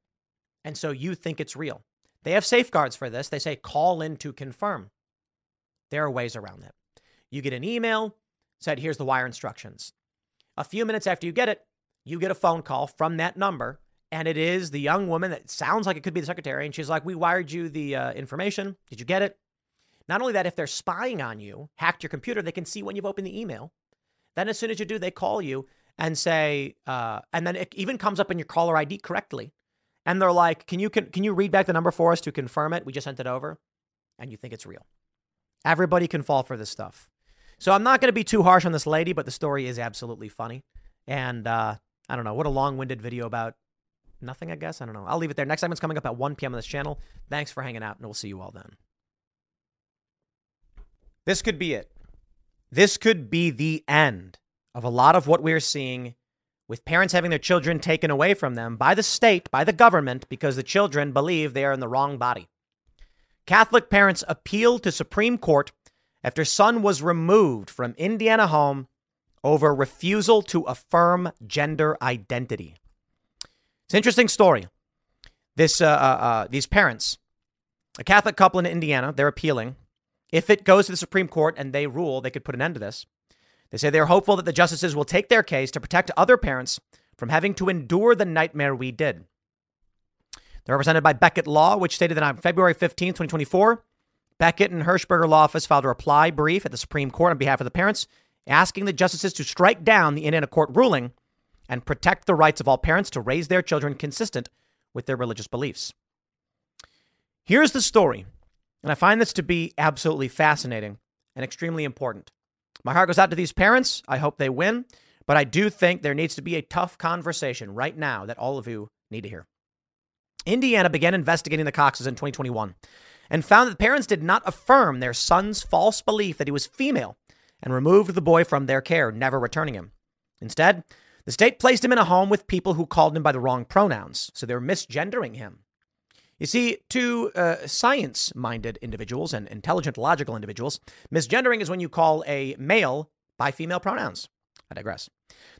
and so you think it's real. They have safeguards for this. They say call in to confirm. There are ways around that. You get an email, said, here's the wire instructions. A few minutes after you get it, you get a phone call from that number, and it is the young woman that sounds like it could be the secretary. And she's like, We wired you the uh, information. Did you get it? Not only that, if they're spying on you, hacked your computer, they can see when you've opened the email. Then, as soon as you do, they call you and say, uh, and then it even comes up in your caller ID correctly. And they're like, can you, can, can you read back the number for us to confirm it? We just sent it over. And you think it's real. Everybody can fall for this stuff. So I'm not going to be too harsh on this lady, but the story is absolutely funny. And uh, I don't know, what a long winded video about nothing, I guess. I don't know. I'll leave it there. Next segment's coming up at 1 p.m. on this channel. Thanks for hanging out, and we'll see you all then. This could be it. This could be the end of a lot of what we're seeing with parents having their children taken away from them by the state, by the government, because the children believe they are in the wrong body. Catholic parents appealed to Supreme Court after son was removed from Indiana home over refusal to affirm gender identity. It's an interesting story. This, uh, uh, uh, these parents, a Catholic couple in Indiana, they're appealing. If it goes to the Supreme Court and they rule, they could put an end to this. They say they're hopeful that the justices will take their case to protect other parents from having to endure the nightmare we did. They're represented by Becket Law, which stated that on February 15, 2024, Becket and Hirschberger Law Office filed a reply brief at the Supreme Court on behalf of the parents, asking the justices to strike down the Indiana court ruling and protect the rights of all parents to raise their children consistent with their religious beliefs. Here's the story, and I find this to be absolutely fascinating and extremely important. My heart goes out to these parents. I hope they win, but I do think there needs to be a tough conversation right now that all of you need to hear. Indiana began investigating the Coxes in 2021 and found that parents did not affirm their son's false belief that he was female and removed the boy from their care, never returning him. Instead, the state placed him in a home with people who called him by the wrong pronouns, so they were misgendering him. You see, to uh, science minded individuals and intelligent, logical individuals, misgendering is when you call a male by female pronouns. I digress.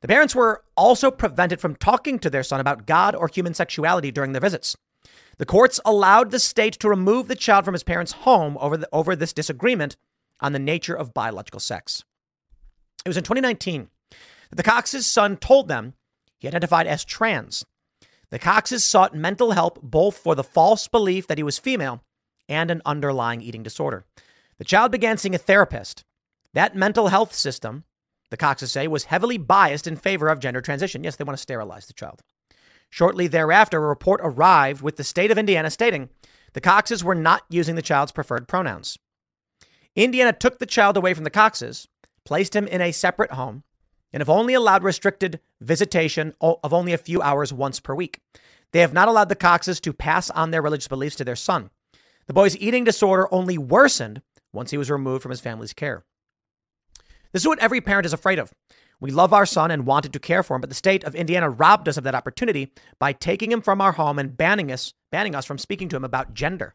The parents were also prevented from talking to their son about God or human sexuality during their visits. The courts allowed the state to remove the child from his parents' home over, the, over this disagreement on the nature of biological sex. It was in 2019 that the Cox's son told them he identified as trans. The Coxes sought mental help both for the false belief that he was female and an underlying eating disorder. The child began seeing a therapist. That mental health system, the Coxes say, was heavily biased in favor of gender transition. Yes, they want to sterilize the child. Shortly thereafter, a report arrived with the state of Indiana stating the Coxes were not using the child's preferred pronouns. Indiana took the child away from the Coxes, placed him in a separate home, and have only allowed restricted visitation of only a few hours once per week. they have not allowed the Coxes to pass on their religious beliefs to their son. The boy's eating disorder only worsened once he was removed from his family's care. This is what every parent is afraid of. We love our son and wanted to care for him, but the state of Indiana robbed us of that opportunity by taking him from our home and banning us, banning us from speaking to him about gender.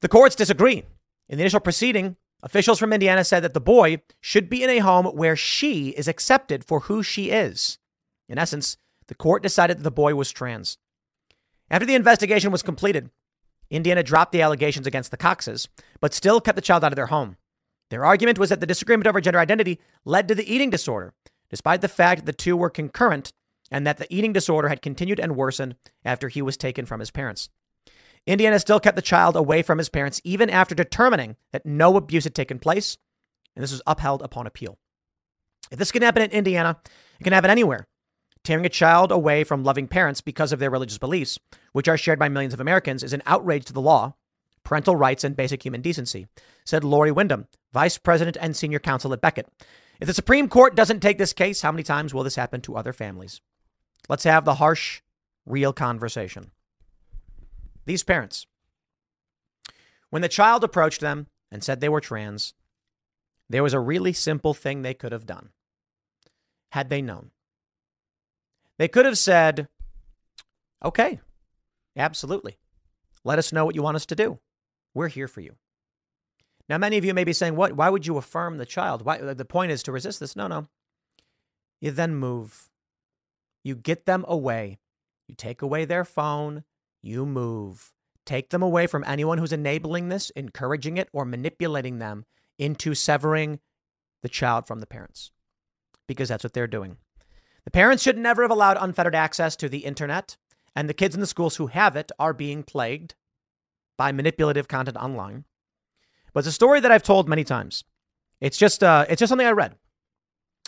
The courts disagree. In the initial proceeding, officials from Indiana said that the boy should be in a home where she is accepted for who she is. In essence, the court decided that the boy was trans. After the investigation was completed, Indiana dropped the allegations against the Coxes, but still kept the child out of their home. Their argument was that the disagreement over gender identity led to the eating disorder, despite the fact that the two were concurrent and that the eating disorder had continued and worsened after he was taken from his parents. Indiana still kept the child away from his parents even after determining that no abuse had taken place, and this was upheld upon appeal. If this can happen in Indiana, it can happen anywhere. Tearing a child away from loving parents because of their religious beliefs, which are shared by millions of Americans, is an outrage to the law, parental rights, and basic human decency, said Lori Windham, vice president and senior counsel at Becket. If the Supreme Court doesn't take this case, how many times will this happen to other families? Let's have the harsh, real conversation. These parents, when the child approached them and said they were trans, there was a really simple thing they could have done had they known. They could have said, okay, absolutely. Let us know what you want us to do. We're here for you. Now, many of you may be saying, what? Why would you affirm the child? Why, uh, the point is to resist this. No, no. You then move. You get them away. You take away their phone. You move. Take them away from anyone who's enabling this, encouraging it, or manipulating them into severing the child from the parents because that's what they're doing. The parents should never have allowed unfettered access to the internet, and the kids in the schools who have it are being plagued by manipulative content online. But it's a story that I've told many times. It's just uh, it's just something I read.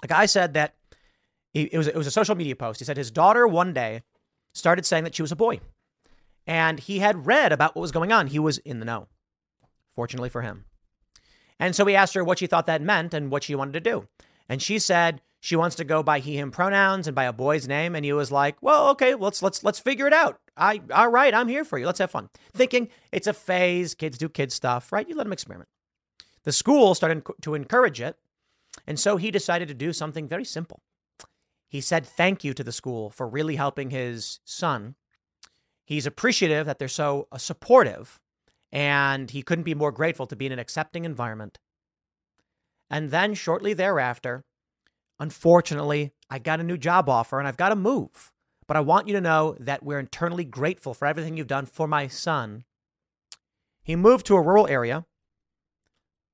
A guy said that he, it was it was a social media post. He said his daughter one day started saying that she was a boy, and he had read about what was going on. He was in the know, fortunately for him. And so he asked her what she thought that meant and what she wanted to do. And she said she wants to go by he him pronouns and by a boy's name. And he was like well okay let's let's let's figure it out. I all right i'm here for you. Let's have fun. Thinking it's a phase. Kids do kid stuff right? You let them experiment. The school started to encourage it. And so he decided to do something very simple. He said thank you to the school for really helping his son. He's appreciative that they're so uh, supportive and he couldn't be more grateful to be in an accepting environment. And then shortly thereafter Unfortunately, I got a new job offer and I've got to move. But I want you to know that we're internally grateful for everything you've done for my son. He moved to a rural area,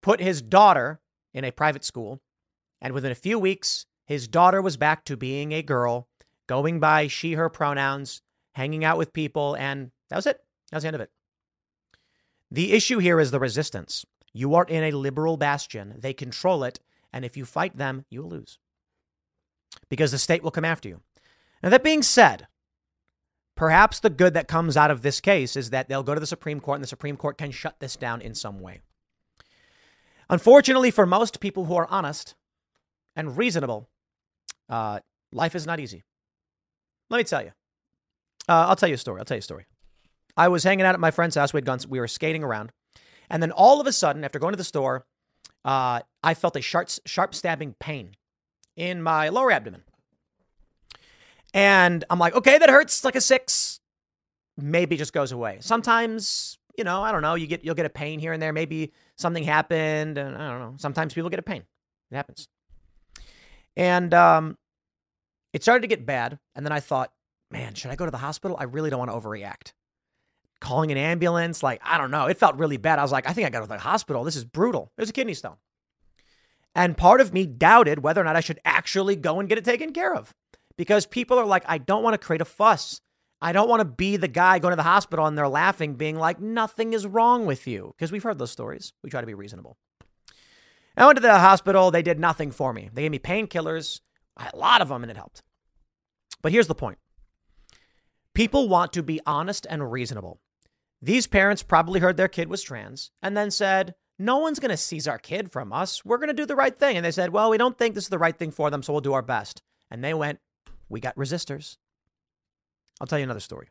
put his daughter in a private school, and within a few weeks, his daughter was back to being a girl, going by she, her pronouns, hanging out with people, and that was it. That was the end of it. The issue here is the resistance. You are in a liberal bastion. They control it, and if you fight them, you will lose because the state will come after you. Now, that being said, perhaps the good that comes out of this case is that they'll go to the Supreme Court and the Supreme Court can shut this down in some way. Unfortunately, for most people who are honest and reasonable, uh, life is not easy. Let me tell you. Uh, I'll tell you a story. I'll tell you a story. I was hanging out at my friend's house. We had guns. We were skating around. And then all of a sudden, after going to the store, uh, I felt a sharp, sharp stabbing pain in my lower abdomen. And I'm like, okay, that hurts like a six. Maybe just goes away. Sometimes, you know, I don't know, you get you'll get a pain here and there. Maybe something happened, and I don't know. Sometimes people get a pain. It happens. And um, it started to get bad. And then I thought, man, should I go to the hospital? I really don't want to overreact. Calling an ambulance, like, I don't know. It felt really bad. I was like, I think I got to the hospital. This is brutal. It was a kidney stone. And part of me doubted whether or not I should actually go and get it taken care of because people are like, I don't want to create a fuss. I don't want to be the guy going to the hospital and they're laughing, being like, nothing is wrong with you. Because we've heard those stories. We try to be reasonable. I went to the hospital. They did nothing for me. They gave me painkillers, a lot of them, and it helped. But here's the point people want to be honest and reasonable. These parents probably heard their kid was trans and then said, no one's going to seize our kid from us. We're going to do the right thing. And they said, well, we don't think this is the right thing for them, so we'll do our best. And they went, we got resistors. I'll tell you another story.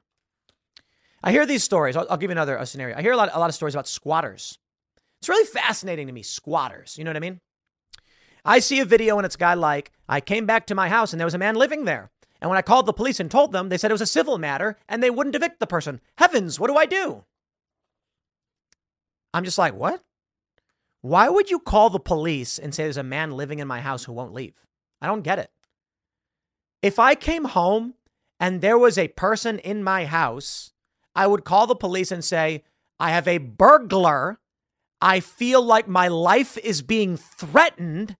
I hear these stories. I'll, I'll give you another a scenario. I hear a lot, a lot of stories about squatters. It's really fascinating to me, squatters. You know what I mean? I see a video and it's a guy like, I came back to my house and there was a man living there. And when I called the police and told them, they said it was a civil matter and they wouldn't evict the person. Heavens, what do I do? I'm just like, what? Why would you call the police and say there's a man living in my house who won't leave? I don't get it. If I came home and there was a person in my house, I would call the police and say, I have a burglar. I feel like my life is being threatened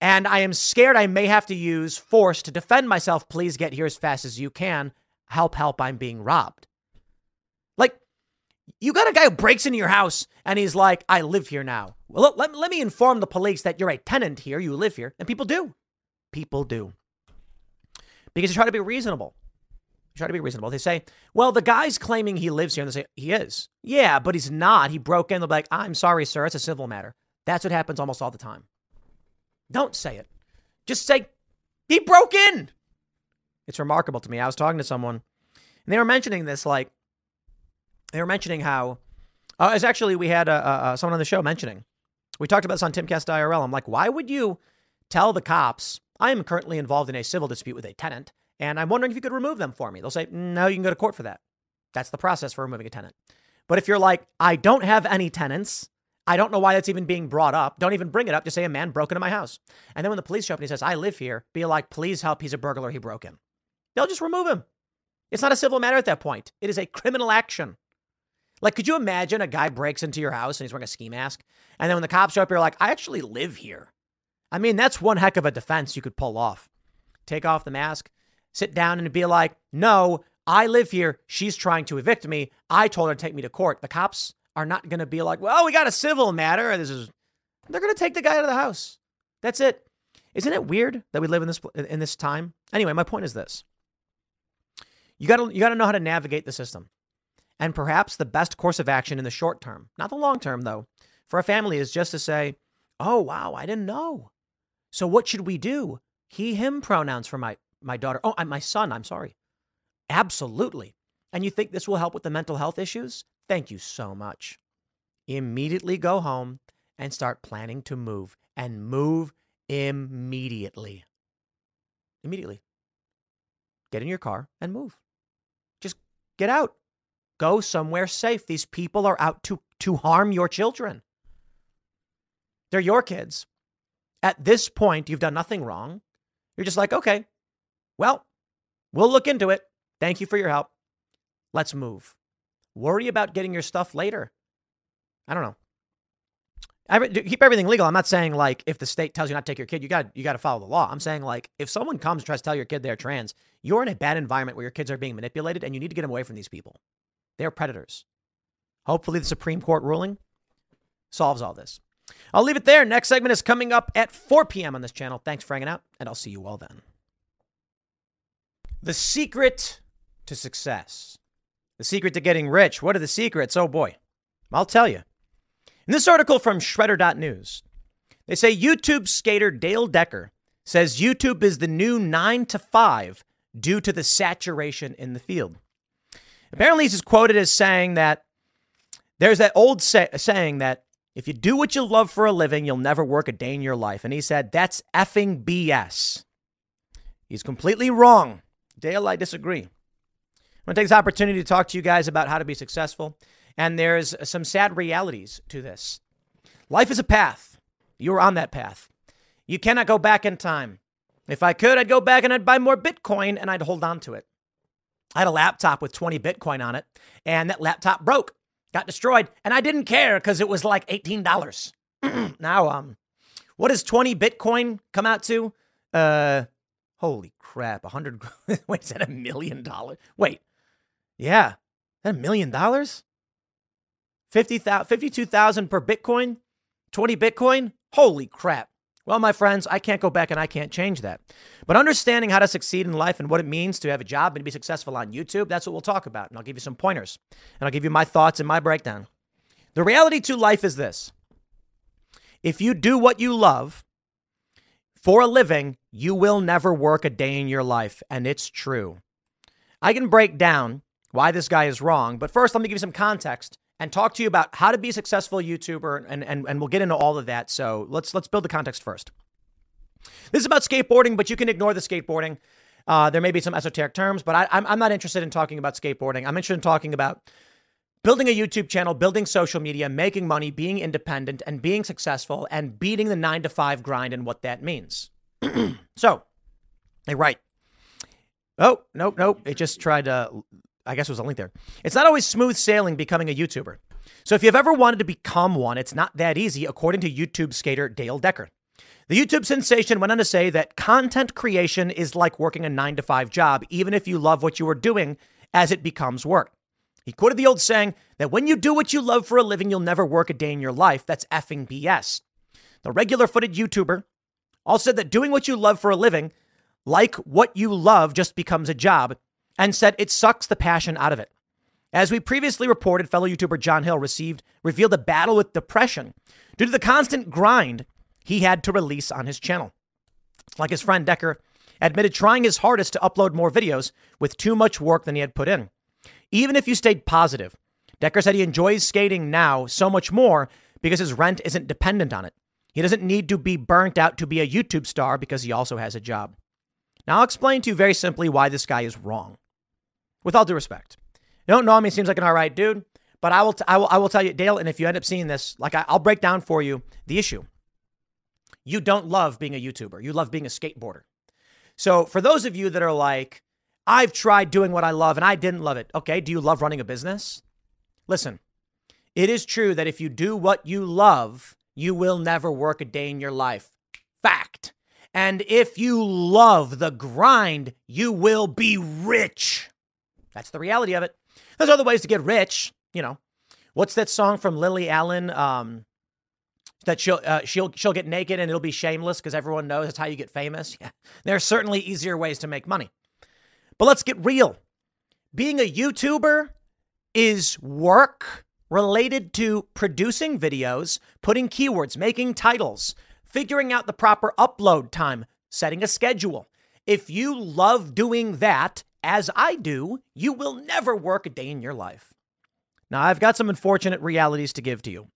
and I am scared I may have to use force to defend myself. Please get here as fast as you can. Help, help, I'm being robbed. You got a guy who breaks into your house and he's like, I live here now. Well, let, let me inform the police that you're a tenant here, you live here. And people do. People do. Because you try to be reasonable. You try to be reasonable. They say, well, the guy's claiming he lives here. And they say, he is. Yeah, but he's not. He broke in. They'll be like, I'm sorry, sir. It's a civil matter. That's what happens almost all the time. Don't say it. Just say, he broke in. It's remarkable to me. I was talking to someone and they were mentioning this, like, they were mentioning how, uh, it's actually, we had uh, uh, someone on the show mentioning, we talked about this on Timcast IRL. I'm like, why would you tell the cops, I am currently involved in a civil dispute with a tenant and I'm wondering if you could remove them for me? They'll say, no, you can go to court for that. That's the process for removing a tenant. But if you're like, I don't have any tenants, I don't know why that's even being brought up. Don't even bring it up. Just say a man broke into my house. And then when the police show up and he says, I live here, be like, please help. He's a burglar. He broke in. They'll just remove him. It's not a civil matter at that point. It is a criminal action. Like, could you imagine a guy breaks into your house and he's wearing a ski mask? And then when the cops show up, you're like, I actually live here. I mean, that's one heck of a defense you could pull off. Take off the mask, sit down and be like, no, I live here. She's trying to evict me. I told her to take me to court. The cops are not going to be like, well, we got a civil matter. This is, they're going to take the guy out of the house. That's it. Isn't it weird that we live in this in this time? Anyway, my point is this: you got to you got to know how to navigate the system, and perhaps the best course of action in the short term, not the long term, though, for a family is just to say, "Oh wow, I didn't know. So what should we do? He him pronouns for my my daughter. Oh, my son. I'm sorry. Absolutely. And you think this will help with the mental health issues? Thank you so much. Immediately go home and start planning to move and move immediately. Immediately. Get in your car and move. Just get out. Go somewhere safe. These people are out to, to harm your children. They're your kids. At this point, you've done nothing wrong. You're just like, okay, well, we'll look into it. Thank you for your help. Let's move. Worry about getting your stuff later. I don't know. Every, keep everything legal. I'm not saying like if the state tells you not to take your kid, you got you got to follow the law. I'm saying like if someone comes and tries to tell your kid they're trans, you're in a bad environment where your kids are being manipulated, and you need to get them away from these people. They're predators. Hopefully, the Supreme Court ruling solves all this. I'll leave it there. Next segment is coming up at 4 p.m. on this channel. Thanks for hanging out, and I'll see you all then. The secret to success. The secret to getting rich. What are the secrets? Oh boy. I'll tell you. In this article from Shredder.news, they say YouTube skater Dale Decker says YouTube is the new 9 to 5 due to the saturation in the field. Apparently, he's quoted as saying that there's that old say- saying that if you do what you love for a living, you'll never work a day in your life. And he said, that's effing BS. He's completely wrong. Dale, I disagree. I want to take this opportunity to talk to you guys about how to be successful. And there's some sad realities to this. Life is a path. You're on that path. You cannot go back in time. If I could, I'd go back and I'd buy more Bitcoin and I'd hold on to it. I had a laptop with 20 Bitcoin on it, and that laptop broke, got destroyed, and I didn't care because it was like $18. now, um, what does 20 Bitcoin come out to? Uh, holy crap, 100. Wait, is that a million dollars? Wait, yeah. That a million dollars? 52,000 per Bitcoin? 20 Bitcoin? Holy crap. Well, my friends, I can't go back and I can't change that. But understanding how to succeed in life and what it means to have a job and to be successful on YouTube, that's what we'll talk about. And I'll give you some pointers. And I'll give you my thoughts and my breakdown. The reality to life is this if you do what you love for a living, you will never work a day in your life. And it's true. I can break down why this guy is wrong, but first let me give you some context and talk to you about how to be a successful YouTuber, and, and, and we'll get into all of that. So let's let's build the context first. This is about skateboarding, but you can ignore the skateboarding. Uh, there may be some esoteric terms, but I, I'm, I'm not interested in talking about skateboarding. I'm interested in talking about building a YouTube channel, building social media, making money, being independent, and being successful, and beating the nine to five grind and what that means. so, they write. Oh, nope, nope. It just tried to, I guess it was a link there. It's not always smooth sailing becoming a YouTuber. So, if you've ever wanted to become one, it's not that easy, according to YouTube skater Dale Decker. The YouTube sensation went on to say that content creation is like working a nine to five job, even if you love what you are doing, as it becomes work. He quoted the old saying that when you do what you love for a living, you'll never work a day in your life. That's effing BS. The regular footed YouTuber also said that doing what you love for a living, like what you love, just becomes a job, and said it sucks the passion out of it. As we previously reported, fellow YouTuber John Hill received revealed a battle with depression due to the constant grind he had to release on his channel. Like his friend Decker admitted trying his hardest to upload more videos with too much work than he had put in. Even if you stayed positive, Decker said he enjoys skating now so much more because his rent isn't dependent on it. He doesn't need to be burnt out to be a YouTube star because he also has a job. Now, I'll explain to you very simply why this guy is wrong. With all due respect. You don't know he seems like an all right dude, but I will, t- I will, I will tell you, Dale, and if you end up seeing this, like I, I'll break down for you the issue. You don't love being a YouTuber, you love being a skateboarder. So, for those of you that are like, I've tried doing what I love and I didn't love it. Okay, do you love running a business? Listen, it is true that if you do what you love, you will never work a day in your life. Fact. And if you love the grind, you will be rich. That's the reality of it. There's other ways to get rich, you know. What's that song from Lily Allen? Um, that she'll uh, she'll she'll get naked and it'll be shameless because everyone knows that's how you get famous. Yeah. There are certainly easier ways to make money. But let's get real. Being a YouTuber is work related to producing videos, putting keywords, making titles, figuring out the proper upload time, setting a schedule. If you love doing that, as I do, you will never work a day in your life. Now, I've got some unfortunate realities to give to you.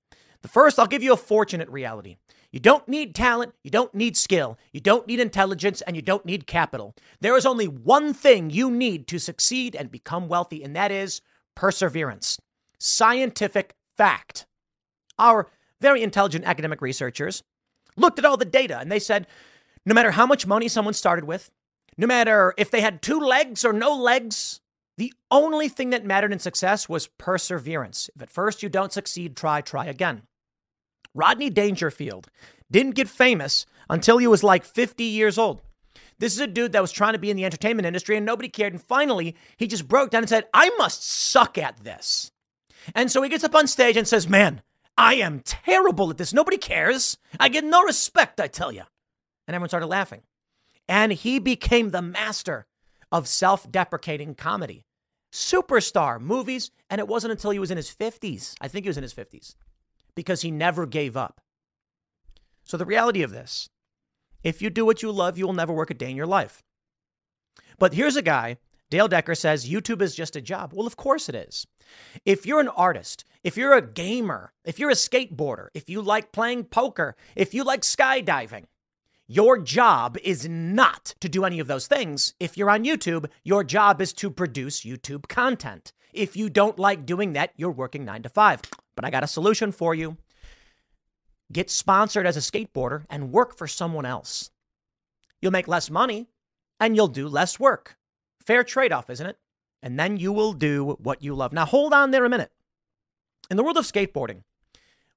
The first, I'll give you a fortunate reality. You don't need talent, you don't need skill, you don't need intelligence, and you don't need capital. There is only one thing you need to succeed and become wealthy, and that is perseverance. Scientific fact. Our very intelligent academic researchers looked at all the data and they said no matter how much money someone started with, no matter if they had two legs or no legs, the only thing that mattered in success was perseverance. If at first you don't succeed, try, try again. Rodney Dangerfield didn't get famous until he was like 50 years old. This is a dude that was trying to be in the entertainment industry and nobody cared. And finally, he just broke down and said, I must suck at this. And so he gets up on stage and says, Man, I am terrible at this. Nobody cares. I get no respect, I tell you. And everyone started laughing. And he became the master of self deprecating comedy. Superstar movies. And it wasn't until he was in his 50s, I think he was in his 50s, because he never gave up. So, the reality of this if you do what you love, you will never work a day in your life. But here's a guy, Dale Decker says YouTube is just a job. Well, of course it is. If you're an artist, if you're a gamer, if you're a skateboarder, if you like playing poker, if you like skydiving, your job is not to do any of those things. If you're on YouTube, your job is to produce YouTube content. If you don't like doing that, you're working nine to five. But I got a solution for you. Get sponsored as a skateboarder and work for someone else. You'll make less money and you'll do less work. Fair trade off, isn't it? And then you will do what you love. Now, hold on there a minute. In the world of skateboarding,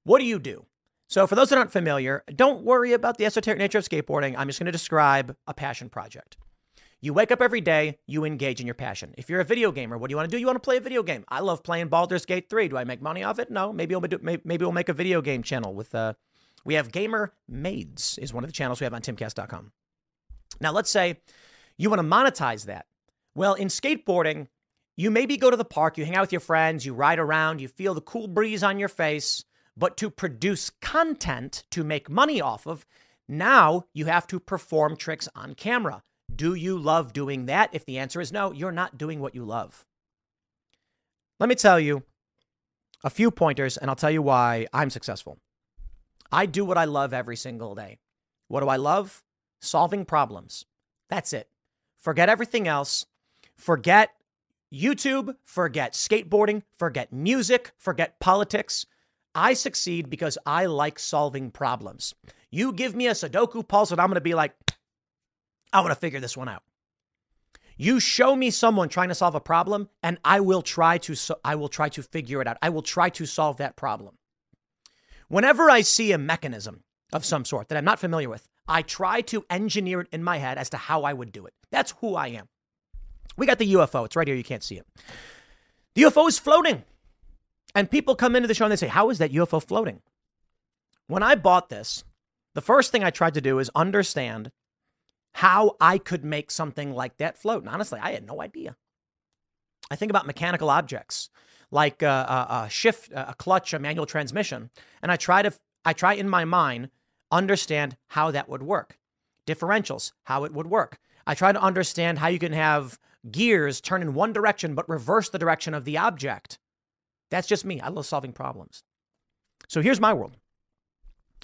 what do you do? So, for those that aren't familiar, don't worry about the esoteric nature of skateboarding. I'm just going to describe a passion project. You wake up every day, you engage in your passion. If you're a video gamer, what do you want to do? You want to play a video game. I love playing Baldur's Gate 3. Do I make money off it? No. Maybe we'll, do, maybe we'll make a video game channel with, uh, we have Gamer Maids, is one of the channels we have on timcast.com. Now, let's say you want to monetize that. Well, in skateboarding, you maybe go to the park, you hang out with your friends, you ride around, you feel the cool breeze on your face. But to produce content to make money off of, now you have to perform tricks on camera. Do you love doing that? If the answer is no, you're not doing what you love. Let me tell you a few pointers, and I'll tell you why I'm successful. I do what I love every single day. What do I love? Solving problems. That's it. Forget everything else. Forget YouTube, forget skateboarding, forget music, forget politics. I succeed because I like solving problems. You give me a Sudoku puzzle, and I'm going to be like, I want to figure this one out. You show me someone trying to solve a problem, and I will try to so- I will try to figure it out. I will try to solve that problem. Whenever I see a mechanism of some sort that I'm not familiar with, I try to engineer it in my head as to how I would do it. That's who I am. We got the UFO. It's right here. You can't see it. The UFO is floating. And people come into the show and they say, How is that UFO floating? When I bought this, the first thing I tried to do is understand how I could make something like that float. And honestly, I had no idea. I think about mechanical objects like a, a, a shift, a clutch, a manual transmission, and I try to, I try in my mind understand how that would work. Differentials, how it would work. I try to understand how you can have gears turn in one direction but reverse the direction of the object. That's just me. I love solving problems. So here's my world.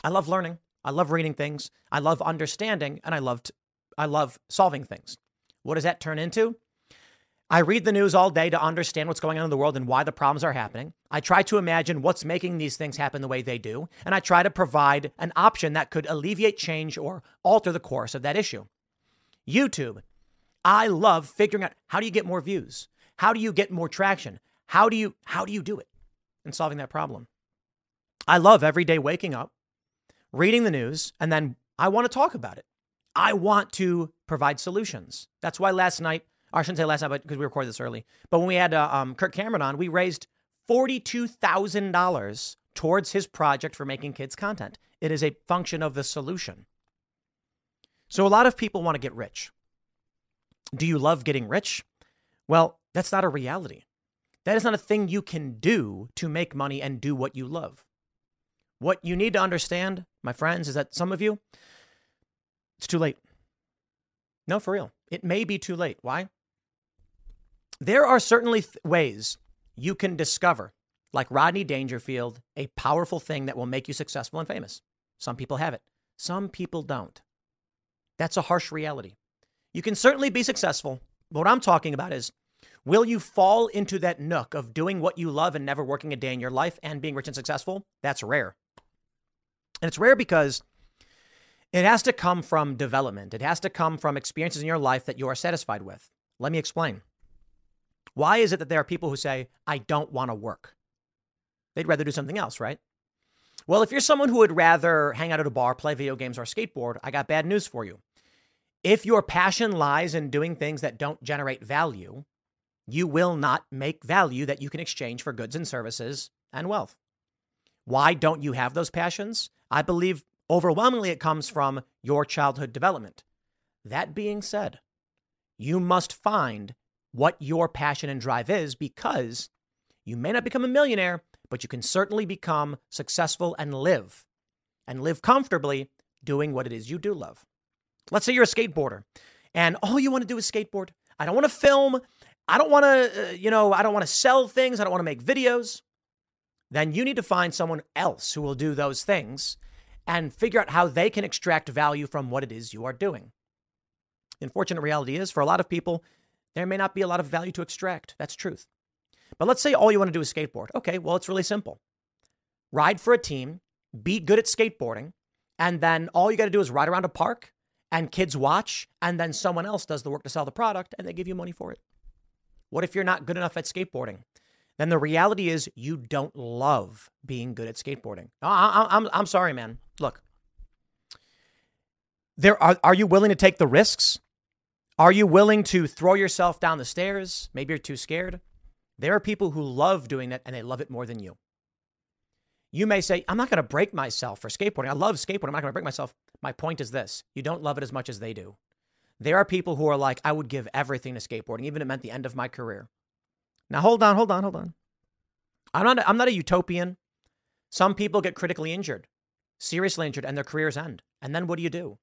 I love learning. I love reading things. I love understanding, and I love t- I love solving things. What does that turn into? I read the news all day to understand what's going on in the world and why the problems are happening. I try to imagine what's making these things happen the way they do, and I try to provide an option that could alleviate change or alter the course of that issue. YouTube. I love figuring out how do you get more views? How do you get more traction? How do you how do you do it in solving that problem? I love every day waking up, reading the news, and then I want to talk about it. I want to provide solutions. That's why last night I shouldn't say last night, because we recorded this early. But when we had uh, um, Kirk Cameron on, we raised forty-two thousand dollars towards his project for making kids content. It is a function of the solution. So a lot of people want to get rich. Do you love getting rich? Well, that's not a reality. That is not a thing you can do to make money and do what you love. What you need to understand, my friends, is that some of you, it's too late. No, for real. It may be too late. Why? There are certainly th- ways you can discover, like Rodney Dangerfield, a powerful thing that will make you successful and famous. Some people have it, some people don't. That's a harsh reality. You can certainly be successful. What I'm talking about is will you fall into that nook of doing what you love and never working a day in your life and being rich and successful? That's rare. And it's rare because it has to come from development. It has to come from experiences in your life that you are satisfied with. Let me explain. Why is it that there are people who say, I don't want to work? They'd rather do something else, right? Well, if you're someone who would rather hang out at a bar, play video games, or skateboard, I got bad news for you. If your passion lies in doing things that don't generate value, you will not make value that you can exchange for goods and services and wealth. Why don't you have those passions? I believe overwhelmingly it comes from your childhood development. That being said, you must find what your passion and drive is because you may not become a millionaire, but you can certainly become successful and live and live comfortably doing what it is you do love. Let's say you're a skateboarder and all you want to do is skateboard. I don't want to film. I don't want to, uh, you know, I don't want to sell things. I don't want to make videos. Then you need to find someone else who will do those things and figure out how they can extract value from what it is you are doing. The unfortunate reality is, for a lot of people, there may not be a lot of value to extract. That's truth. But let's say all you want to do is skateboard. Okay, well, it's really simple. Ride for a team, be good at skateboarding, and then all you got to do is ride around a park and kids watch, and then someone else does the work to sell the product and they give you money for it. What if you're not good enough at skateboarding? Then the reality is you don't love being good at skateboarding. I, am I'm, I'm sorry, man. Look, there are, are you willing to take the risks? Are you willing to throw yourself down the stairs? Maybe you're too scared. There are people who love doing that and they love it more than you. You may say, I'm not going to break myself for skateboarding. I love skateboarding. I'm not going to break myself. My point is this you don't love it as much as they do. There are people who are like, I would give everything to skateboarding, even if it meant the end of my career. Now, hold on, hold on, hold on. I'm not, I'm not a utopian. Some people get critically injured, seriously injured, and their careers end. And then what do you do?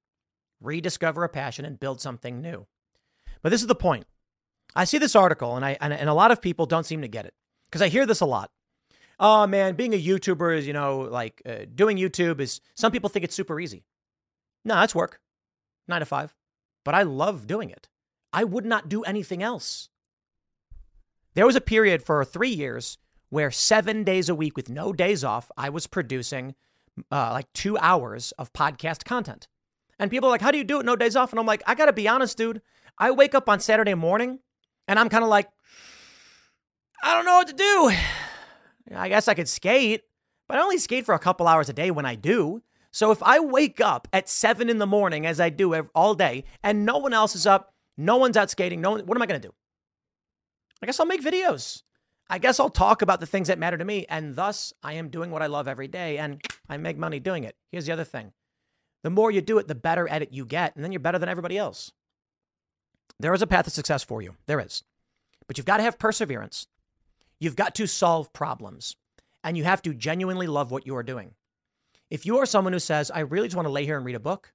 rediscover a passion, and build something new. But this is the point. I see this article, and I and, and a lot of people don't seem to get it because I hear this a lot. Oh man, being a YouTuber is you know like uh, doing YouTube is. Some people think it's super easy. No, that's work, nine to five. But I love doing it. I would not do anything else. There was a period for three years where seven days a week with no days off, I was producing uh, like two hours of podcast content. And people are like, how do you do it? No days off. And I'm like, I got to be honest, dude. I wake up on Saturday morning and I'm kind of like, I don't know what to do. I guess I could skate, but I only skate for a couple hours a day when I do. So if I wake up at seven in the morning, as I do all day, and no one else is up, no one's out skating, no one, what am I going to do? I guess I'll make videos. I guess I'll talk about the things that matter to me. And thus, I am doing what I love every day and I make money doing it. Here's the other thing the more you do it, the better at it you get. And then you're better than everybody else. There is a path to success for you. There is. But you've got to have perseverance. You've got to solve problems. And you have to genuinely love what you are doing. If you are someone who says, I really just want to lay here and read a book,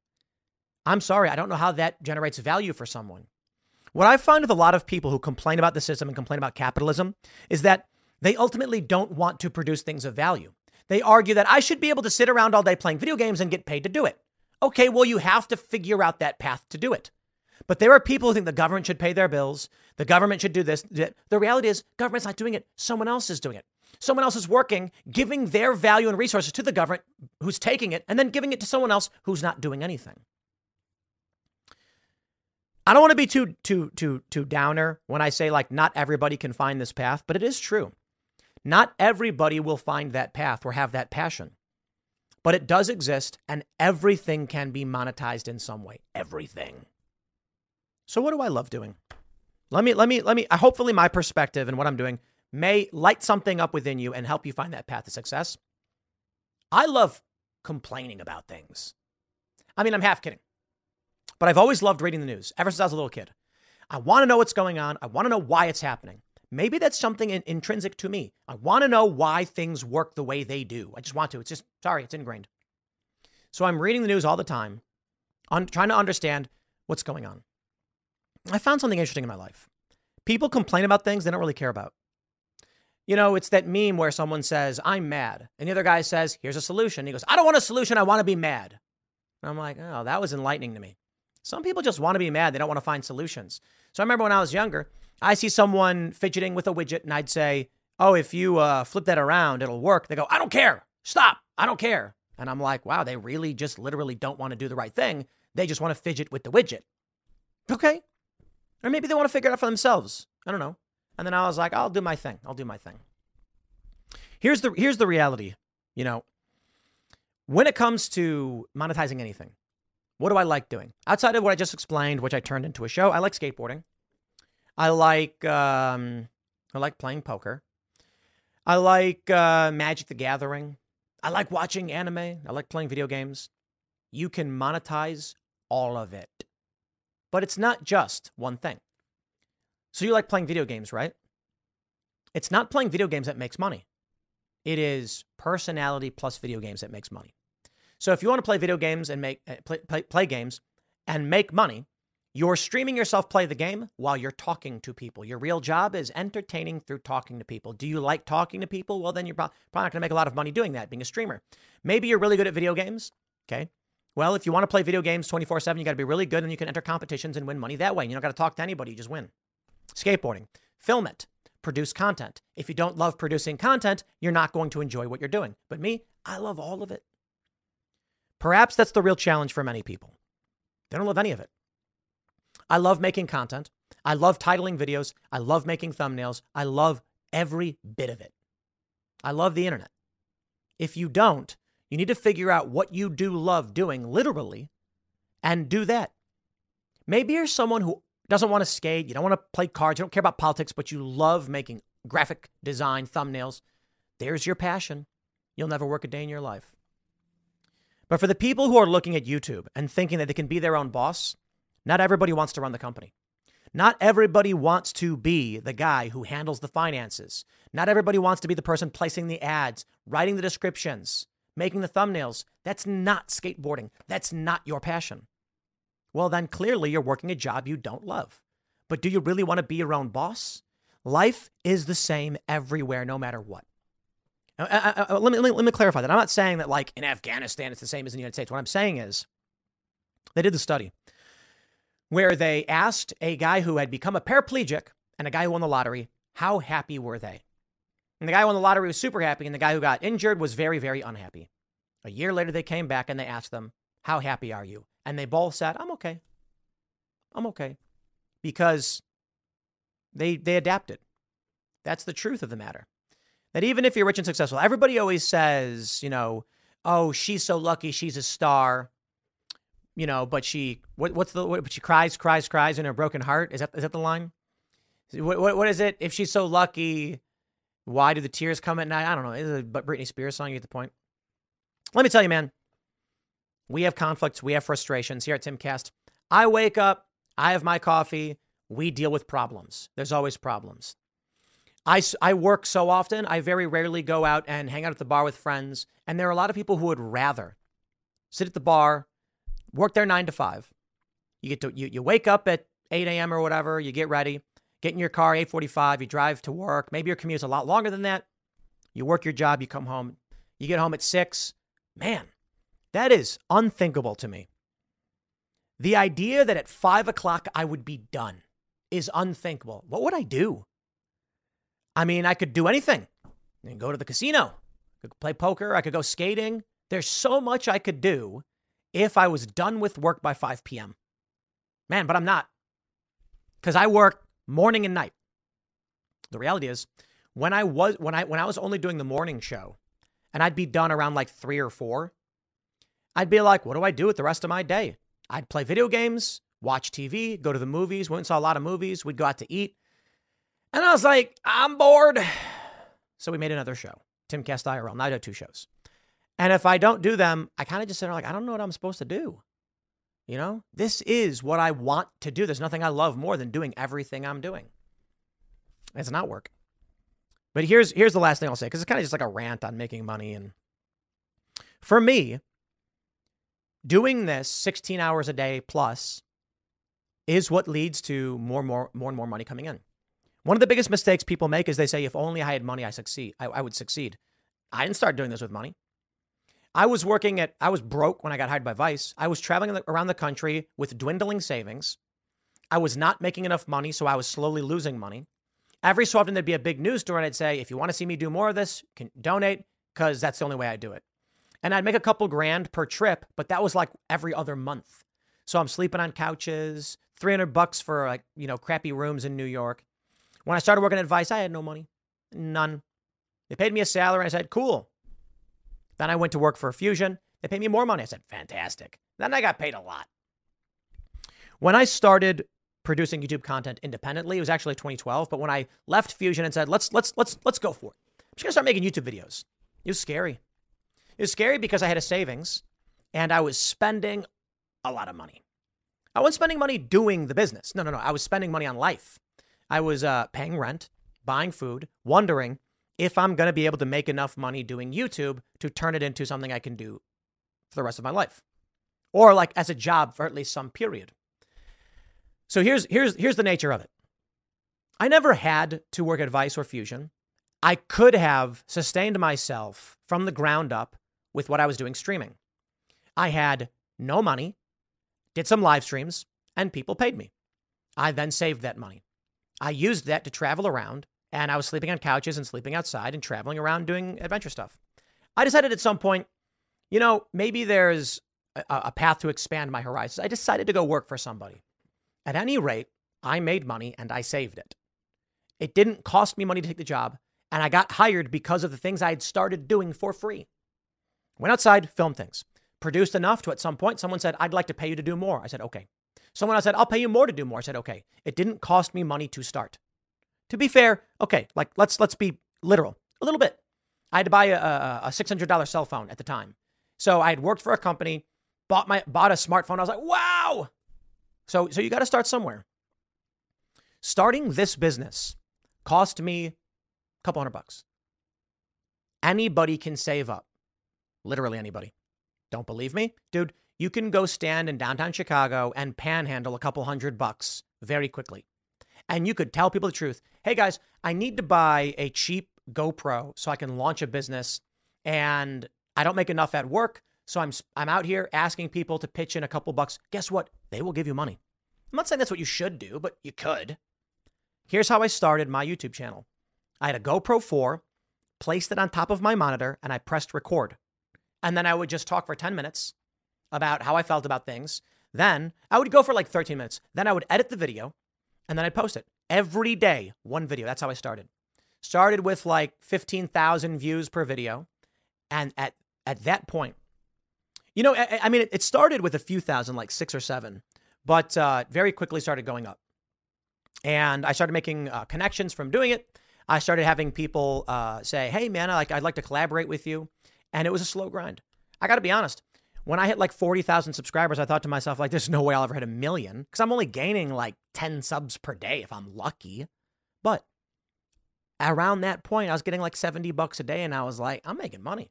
I'm sorry, I don't know how that generates value for someone. What I find with a lot of people who complain about the system and complain about capitalism is that they ultimately don't want to produce things of value. They argue that I should be able to sit around all day playing video games and get paid to do it. Okay, well, you have to figure out that path to do it. But there are people who think the government should pay their bills, the government should do this. The reality is, government's not doing it, someone else is doing it. Someone else is working, giving their value and resources to the government who's taking it, and then giving it to someone else who's not doing anything. I don't want to be too too too too downer when I say like not everybody can find this path, but it is true. Not everybody will find that path or have that passion. But it does exist and everything can be monetized in some way. Everything. So what do I love doing? Let me let me let me hopefully my perspective and what I'm doing may light something up within you and help you find that path to success. I love complaining about things. I mean, I'm half kidding. But I've always loved reading the news ever since I was a little kid. I want to know what's going on. I want to know why it's happening. Maybe that's something in, intrinsic to me. I want to know why things work the way they do. I just want to. It's just, sorry, it's ingrained. So I'm reading the news all the time, on, trying to understand what's going on. I found something interesting in my life. People complain about things they don't really care about. You know, it's that meme where someone says, I'm mad. And the other guy says, Here's a solution. He goes, I don't want a solution. I want to be mad. And I'm like, Oh, that was enlightening to me. Some people just want to be mad. They don't want to find solutions. So I remember when I was younger, I see someone fidgeting with a widget and I'd say, Oh, if you uh, flip that around, it'll work. They go, I don't care. Stop. I don't care. And I'm like, wow, they really just literally don't want to do the right thing. They just want to fidget with the widget. Okay. Or maybe they want to figure it out for themselves. I don't know. And then I was like, I'll do my thing. I'll do my thing. Here's the here's the reality. You know, when it comes to monetizing anything, what do I like doing? Outside of what I just explained, which I turned into a show, I like skateboarding. I like um, I like playing poker. I like uh, Magic the Gathering. I like watching anime. I like playing video games. You can monetize all of it. But it's not just one thing. So you like playing video games, right? It's not playing video games that makes money. It is personality plus video games that makes money. So if you want to play video games and make uh, play, play, play games and make money, you're streaming yourself play the game while you're talking to people. Your real job is entertaining through talking to people. Do you like talking to people? Well, then you're probably not going to make a lot of money doing that, being a streamer. Maybe you're really good at video games. Okay. Well, if you want to play video games 24 7, you got to be really good and you can enter competitions and win money that way. You don't got to talk to anybody, you just win. Skateboarding, film it, produce content. If you don't love producing content, you're not going to enjoy what you're doing. But me, I love all of it. Perhaps that's the real challenge for many people. They don't love any of it. I love making content. I love titling videos. I love making thumbnails. I love every bit of it. I love the internet. If you don't, you need to figure out what you do love doing, literally, and do that. Maybe you're someone who doesn't want to skate, you don't want to play cards, you don't care about politics, but you love making graphic design thumbnails. There's your passion. You'll never work a day in your life. But for the people who are looking at YouTube and thinking that they can be their own boss, not everybody wants to run the company. Not everybody wants to be the guy who handles the finances. Not everybody wants to be the person placing the ads, writing the descriptions, making the thumbnails. That's not skateboarding. That's not your passion. Well, then clearly you're working a job you don't love. But do you really want to be your own boss? Life is the same everywhere, no matter what. I, I, I, let, me, let, me, let me clarify that. I'm not saying that, like, in Afghanistan, it's the same as in the United States. What I'm saying is, they did the study where they asked a guy who had become a paraplegic and a guy who won the lottery, how happy were they? And the guy who won the lottery was super happy, and the guy who got injured was very, very unhappy. A year later, they came back and they asked them, How happy are you? And they both said, I'm okay. I'm okay. Because they, they adapted. That's the truth of the matter. That even if you're rich and successful, everybody always says, you know, oh, she's so lucky, she's a star. You know, but she, what, what's the, what, but she cries, cries, cries in her broken heart. Is that, is that the line? What, what, what is it? If she's so lucky, why do the tears come at night? I don't know. Is it a Britney Spears song? You get the point. Let me tell you, man, we have conflicts, we have frustrations here at Timcast. I wake up, I have my coffee, we deal with problems. There's always problems. I, I work so often, I very rarely go out and hang out at the bar with friends. And there are a lot of people who would rather sit at the bar, work there nine to five. You get to you, you wake up at 8 a.m. or whatever, you get ready, get in your car 8:45, you drive to work. Maybe your commute is a lot longer than that. You work your job, you come home, you get home at six. Man, that is unthinkable to me. The idea that at five o'clock I would be done is unthinkable. What would I do? I mean, I could do anything. I could go to the casino, I could play poker, I could go skating. There's so much I could do if I was done with work by 5 p.m. Man, but I'm not. Because I work morning and night. The reality is, when I was when I when I was only doing the morning show, and I'd be done around like three or four, I'd be like, what do I do with the rest of my day? I'd play video games, watch TV, go to the movies. We went and saw a lot of movies. We'd go out to eat. And I was like, I'm bored. So we made another show, Timcast IRL. Now I do two shows. And if I don't do them, I kind of just sit there like, I don't know what I'm supposed to do. You know, this is what I want to do. There's nothing I love more than doing everything I'm doing. It's not work. But here's here's the last thing I'll say because it's kind of just like a rant on making money. And for me, doing this 16 hours a day plus is what leads to more, more, more and more money coming in. One of the biggest mistakes people make is they say, if only I had money, I succeed. I, I would succeed. I didn't start doing this with money. I was working at, I was broke when I got hired by Vice. I was traveling around the country with dwindling savings. I was not making enough money, so I was slowly losing money. Every so often, there'd be a big news story, and I'd say, if you want to see me do more of this, can donate, because that's the only way I do it and I'd make a couple grand per trip, but that was like every other month. So I'm sleeping on couches, 300 bucks for like, you know, crappy rooms in New York. When I started working at Vice, I had no money. None. They paid me a salary. I said, cool. Then I went to work for Fusion. They paid me more money. I said, fantastic. Then I got paid a lot. When I started producing YouTube content independently, it was actually 2012. But when I left Fusion and said, let's let's let's let's go for it. I'm just gonna start making YouTube videos. It was scary. It was scary because I had a savings and I was spending a lot of money. I wasn't spending money doing the business. No, no, no. I was spending money on life. I was uh, paying rent, buying food, wondering if I'm going to be able to make enough money doing YouTube to turn it into something I can do for the rest of my life or like as a job for at least some period. So here's here's here's the nature of it. I never had to work at Vice or Fusion. I could have sustained myself from the ground up with what I was doing streaming. I had no money, did some live streams, and people paid me. I then saved that money. I used that to travel around, and I was sleeping on couches and sleeping outside and traveling around doing adventure stuff. I decided at some point, you know, maybe there's a, a path to expand my horizons. I decided to go work for somebody. At any rate, I made money and I saved it. It didn't cost me money to take the job, and I got hired because of the things I had started doing for free. Went outside, filmed things. Produced enough to at some point someone said, I'd like to pay you to do more. I said, okay. Someone else said, I'll pay you more to do more. I said, okay. It didn't cost me money to start. To be fair, okay, like let's let's be literal a little bit. I had to buy a, a, a $600 cell phone at the time. So I had worked for a company, bought my bought a smartphone. I was like, wow. So so you got to start somewhere. Starting this business cost me a couple hundred bucks. Anybody can save up Literally anybody. Don't believe me? Dude, you can go stand in downtown Chicago and panhandle a couple hundred bucks very quickly. And you could tell people the truth. Hey guys, I need to buy a cheap GoPro so I can launch a business and I don't make enough at work. So I'm I'm out here asking people to pitch in a couple bucks. Guess what? They will give you money. I'm not saying that's what you should do, but you could. Here's how I started my YouTube channel. I had a GoPro 4, placed it on top of my monitor, and I pressed record. And then I would just talk for 10 minutes about how I felt about things. Then I would go for like 13 minutes. Then I would edit the video and then I'd post it every day, one video. That's how I started. Started with like 15,000 views per video. And at, at that point, you know, I, I mean, it, started with a few thousand, like six or seven, but uh, very quickly started going up. And I started making uh, connections from doing it. I started having people uh, say, "Hey, man, I like I'd like to collaborate with you," and it was a slow grind. I got to be honest. When I hit like forty thousand subscribers, I thought to myself, like, "There's no way I'll ever hit a million because I'm only gaining like ten subs per day if I'm lucky." But around that point, I was getting like seventy bucks a day, and I was like, "I'm making money."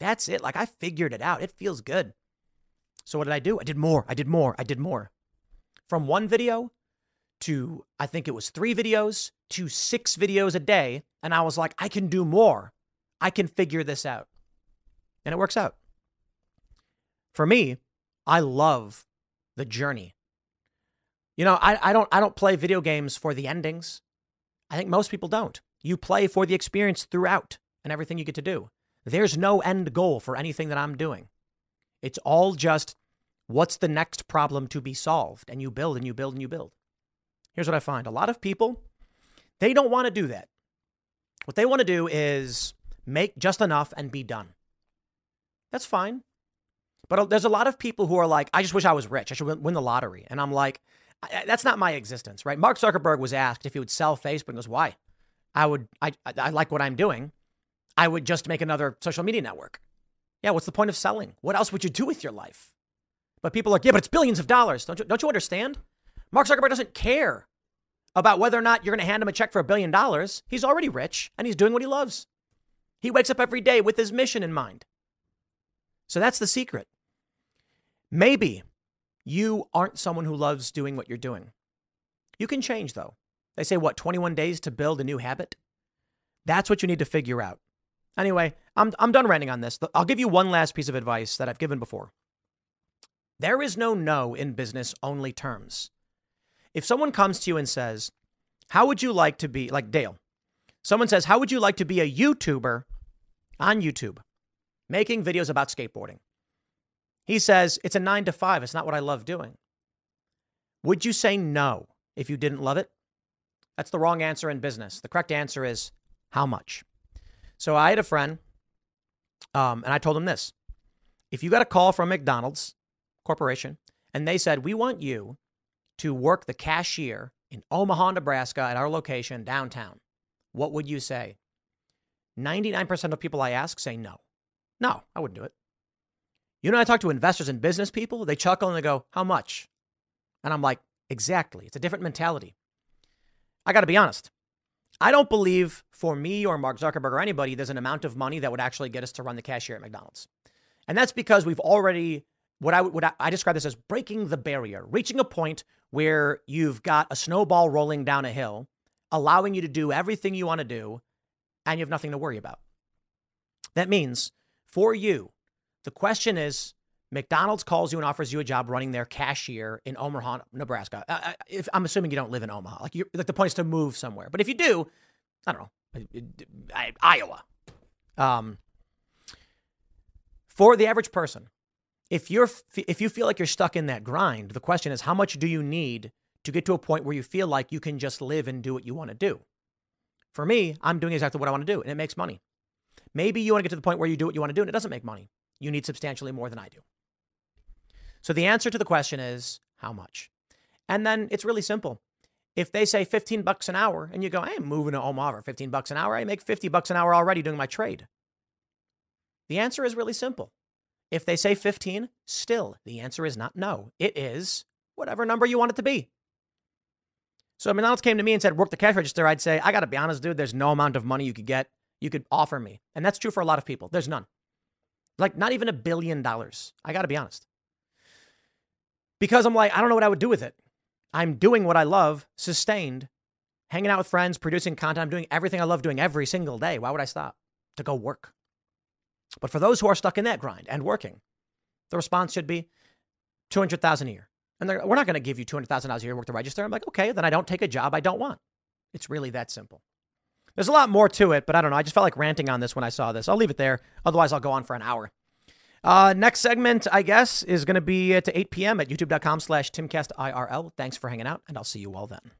That's it. Like I figured it out. It feels good. So what did I do? I did more. I did more. I did more. From one video to I think it was 3 videos to 6 videos a day and I was like I can do more. I can figure this out. And it works out. For me, I love the journey. You know, I, I don't I don't play video games for the endings. I think most people don't. You play for the experience throughout and everything you get to do. There's no end goal for anything that I'm doing. It's all just what's the next problem to be solved? And you build and you build and you build. Here's what I find a lot of people, they don't want to do that. What they want to do is make just enough and be done. That's fine. But uh, there's a lot of people who are like, I just wish I was rich. I should win the lottery. And I'm like, that's not my existence, right? Mark Zuckerberg was asked if he would sell Facebook. And goes, why? I would, I, I like what I'm doing. I would just make another social media network. Yeah, what's the point of selling? What else would you do with your life? But people are like, yeah, but it's billions of dollars. Don't you, don't you understand? Mark Zuckerberg doesn't care about whether or not you're going to hand him a check for a billion dollars. He's already rich and he's doing what he loves. He wakes up every day with his mission in mind. So that's the secret. Maybe you aren't someone who loves doing what you're doing. You can change, though. They say, what, 21 days to build a new habit? That's what you need to figure out. Anyway, I'm, I'm done ranting on this. I'll give you one last piece of advice that I've given before. There is no no in business, only terms. If someone comes to you and says, How would you like to be, like Dale, someone says, How would you like to be a YouTuber on YouTube, making videos about skateboarding? He says, It's a nine to five. It's not what I love doing. Would you say no if you didn't love it? That's the wrong answer in business. The correct answer is how much? So I had a friend, um, and I told him this if you got a call from McDonald's Corporation, and they said, We want you to work the cashier in Omaha, Nebraska at our location downtown. What would you say? 99% of people I ask say no. No, I wouldn't do it. You know, I talk to investors and business people, they chuckle and they go, How much? And I'm like, Exactly. It's a different mentality. I got to be honest. I don't believe for me or Mark Zuckerberg or anybody, there's an amount of money that would actually get us to run the cashier at McDonald's. And that's because we've already what I I, I describe this as breaking the barrier, reaching a point where you've got a snowball rolling down a hill, allowing you to do everything you want to do, and you have nothing to worry about. That means for you, the question is McDonald's calls you and offers you a job running their cashier in Omaha, Nebraska. Uh, if, I'm assuming you don't live in Omaha. Like, like the point is to move somewhere. But if you do, I don't know, Iowa. Um, for the average person, if you're if you feel like you're stuck in that grind, the question is how much do you need to get to a point where you feel like you can just live and do what you want to do? For me, I'm doing exactly what I want to do and it makes money. Maybe you want to get to the point where you do what you want to do and it doesn't make money. You need substantially more than I do. So the answer to the question is how much? And then it's really simple. If they say 15 bucks an hour and you go, I'm moving to Omaha for 15 bucks an hour, I make 50 bucks an hour already doing my trade. The answer is really simple. If they say 15, still the answer is not no. It is whatever number you want it to be. So if McDonald's came to me and said, work the cash register, I'd say, I got to be honest, dude, there's no amount of money you could get, you could offer me. And that's true for a lot of people. There's none. Like not even a billion dollars. I got to be honest. because I'm like, I don't know what I would do with it. I'm doing what I love, sustained, hanging out with friends, producing content. I'm doing everything I love doing every single day. Why would I stop to go work? But for those who are stuck in that grind and working, the response should be 200,000 a year. And we're not going to give you $200,000 a year to work the register. I'm like, okay, then I don't take a job I don't want. It's really that simple. There's a lot more to it, but I don't know. I just felt like ranting on this when I saw this. I'll leave it there. Otherwise, I'll go on for an hour. Uh, next segment, I guess, is going to be at 8 p.m. at youtube.com slash timcastirl. Thanks for hanging out, and I'll see you all then.